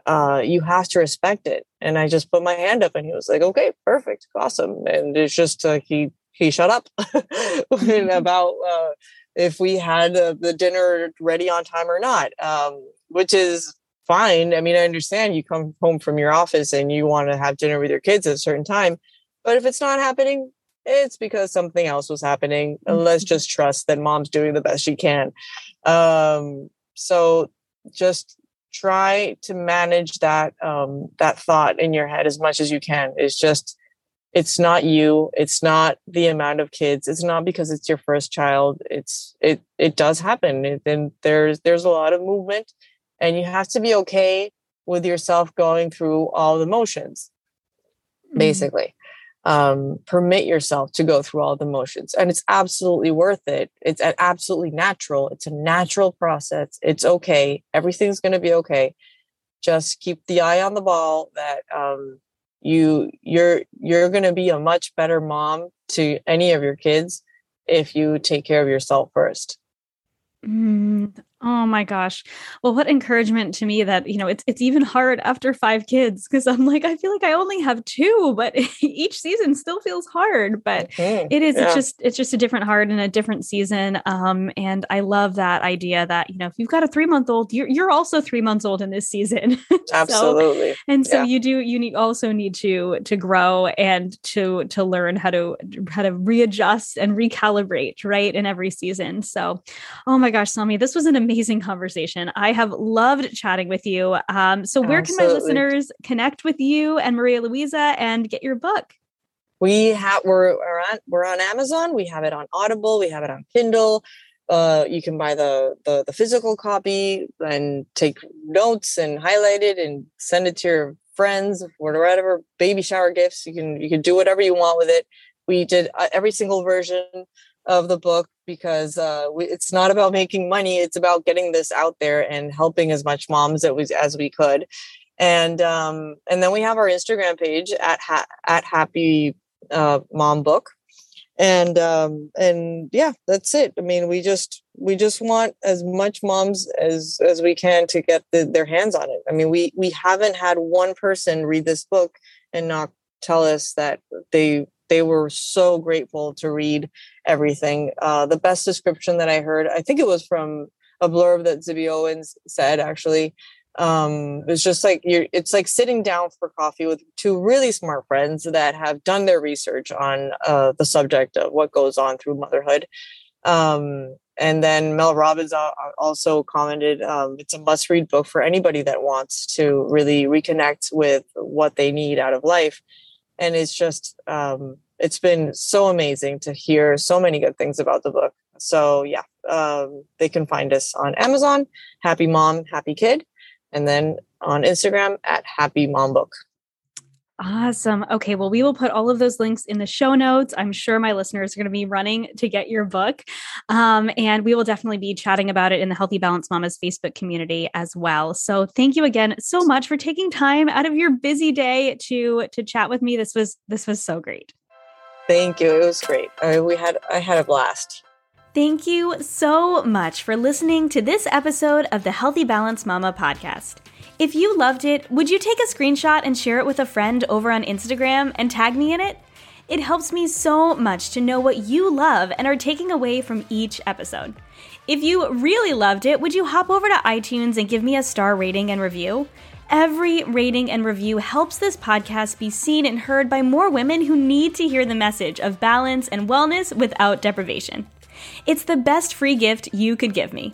[SPEAKER 2] uh, you have to respect it and i just put my hand up and he was like okay perfect awesome and it's just uh, he he shut up [laughs] [laughs] about uh, if we had uh, the dinner ready on time or not um, which is fine. I mean, I understand you come home from your office and you want to have dinner with your kids at a certain time. But if it's not happening, it's because something else was happening. And let's mm-hmm. just trust that mom's doing the best she can. Um, so just try to manage that um, that thought in your head as much as you can. It's just it's not you it's not the amount of kids it's not because it's your first child it's it it does happen and there's there's a lot of movement and you have to be okay with yourself going through all the motions mm-hmm. basically. Um, permit yourself to go through all the motions and it's absolutely worth it. It's absolutely natural. It's a natural process. It's okay. Everything's going to be okay. Just keep the eye on the ball that um, you you're you're going to be a much better mom to any of your kids if you take care of yourself first.
[SPEAKER 1] Mm, Oh my gosh. Well, what encouragement to me that, you know, it's it's even hard after 5 kids because I'm like I feel like I only have 2, but [laughs] each season still feels hard, but okay. it is yeah. it's just it's just a different hard and a different season. Um and I love that idea that, you know, if you've got a 3-month-old, you're you're also 3 months old in this season. [laughs]
[SPEAKER 2] Absolutely.
[SPEAKER 1] so, and so yeah. you do you need also need to to grow and to to learn how to how to readjust and recalibrate, right, in every season. So, oh my gosh, Zelmi, this was an amazing amazing conversation. I have loved chatting with you. Um, so, where Absolutely. can my listeners connect with you and Maria Luisa and get your book?
[SPEAKER 2] We have we're, we're on we're on Amazon. We have it on Audible. We have it on Kindle. Uh, you can buy the, the the physical copy and take notes and highlight it and send it to your friends or whatever baby shower gifts. You can you can do whatever you want with it. We did uh, every single version of the book because uh, we, it's not about making money it's about getting this out there and helping as much moms as we, as we could. And um, and then we have our instagram page at ha- at happy uh, mom book. And um and yeah that's it. I mean we just we just want as much moms as as we can to get the, their hands on it. I mean we we haven't had one person read this book and not tell us that they they were so grateful to read everything. Uh the best description that i heard i think it was from a blurb that Zibby Owens said actually um it's just like you're it's like sitting down for coffee with two really smart friends that have done their research on uh the subject of what goes on through motherhood. Um and then mel robbins also commented um, it's a must read book for anybody that wants to really reconnect with what they need out of life and it's just um it's been so amazing to hear so many good things about the book so yeah um, they can find us on amazon happy mom happy kid and then on Instagram at Happy Mom Book.
[SPEAKER 1] Awesome. Okay. Well, we will put all of those links in the show notes. I'm sure my listeners are going to be running to get your book. Um, and we will definitely be chatting about it in the Healthy Balance Mamas Facebook community as well. So thank you again so much for taking time out of your busy day to to chat with me. This was this was so great.
[SPEAKER 2] Thank you. It was great. I, we had I had a blast.
[SPEAKER 1] Thank you so much for listening to this episode of the Healthy Balanced Mama podcast. If you loved it, would you take a screenshot and share it with a friend over on Instagram and tag me in it? It helps me so much to know what you love and are taking away from each episode. If you really loved it, would you hop over to iTunes and give me a star rating and review? Every rating and review helps this podcast be seen and heard by more women who need to hear the message of balance and wellness without deprivation. It's the best free gift you could give me.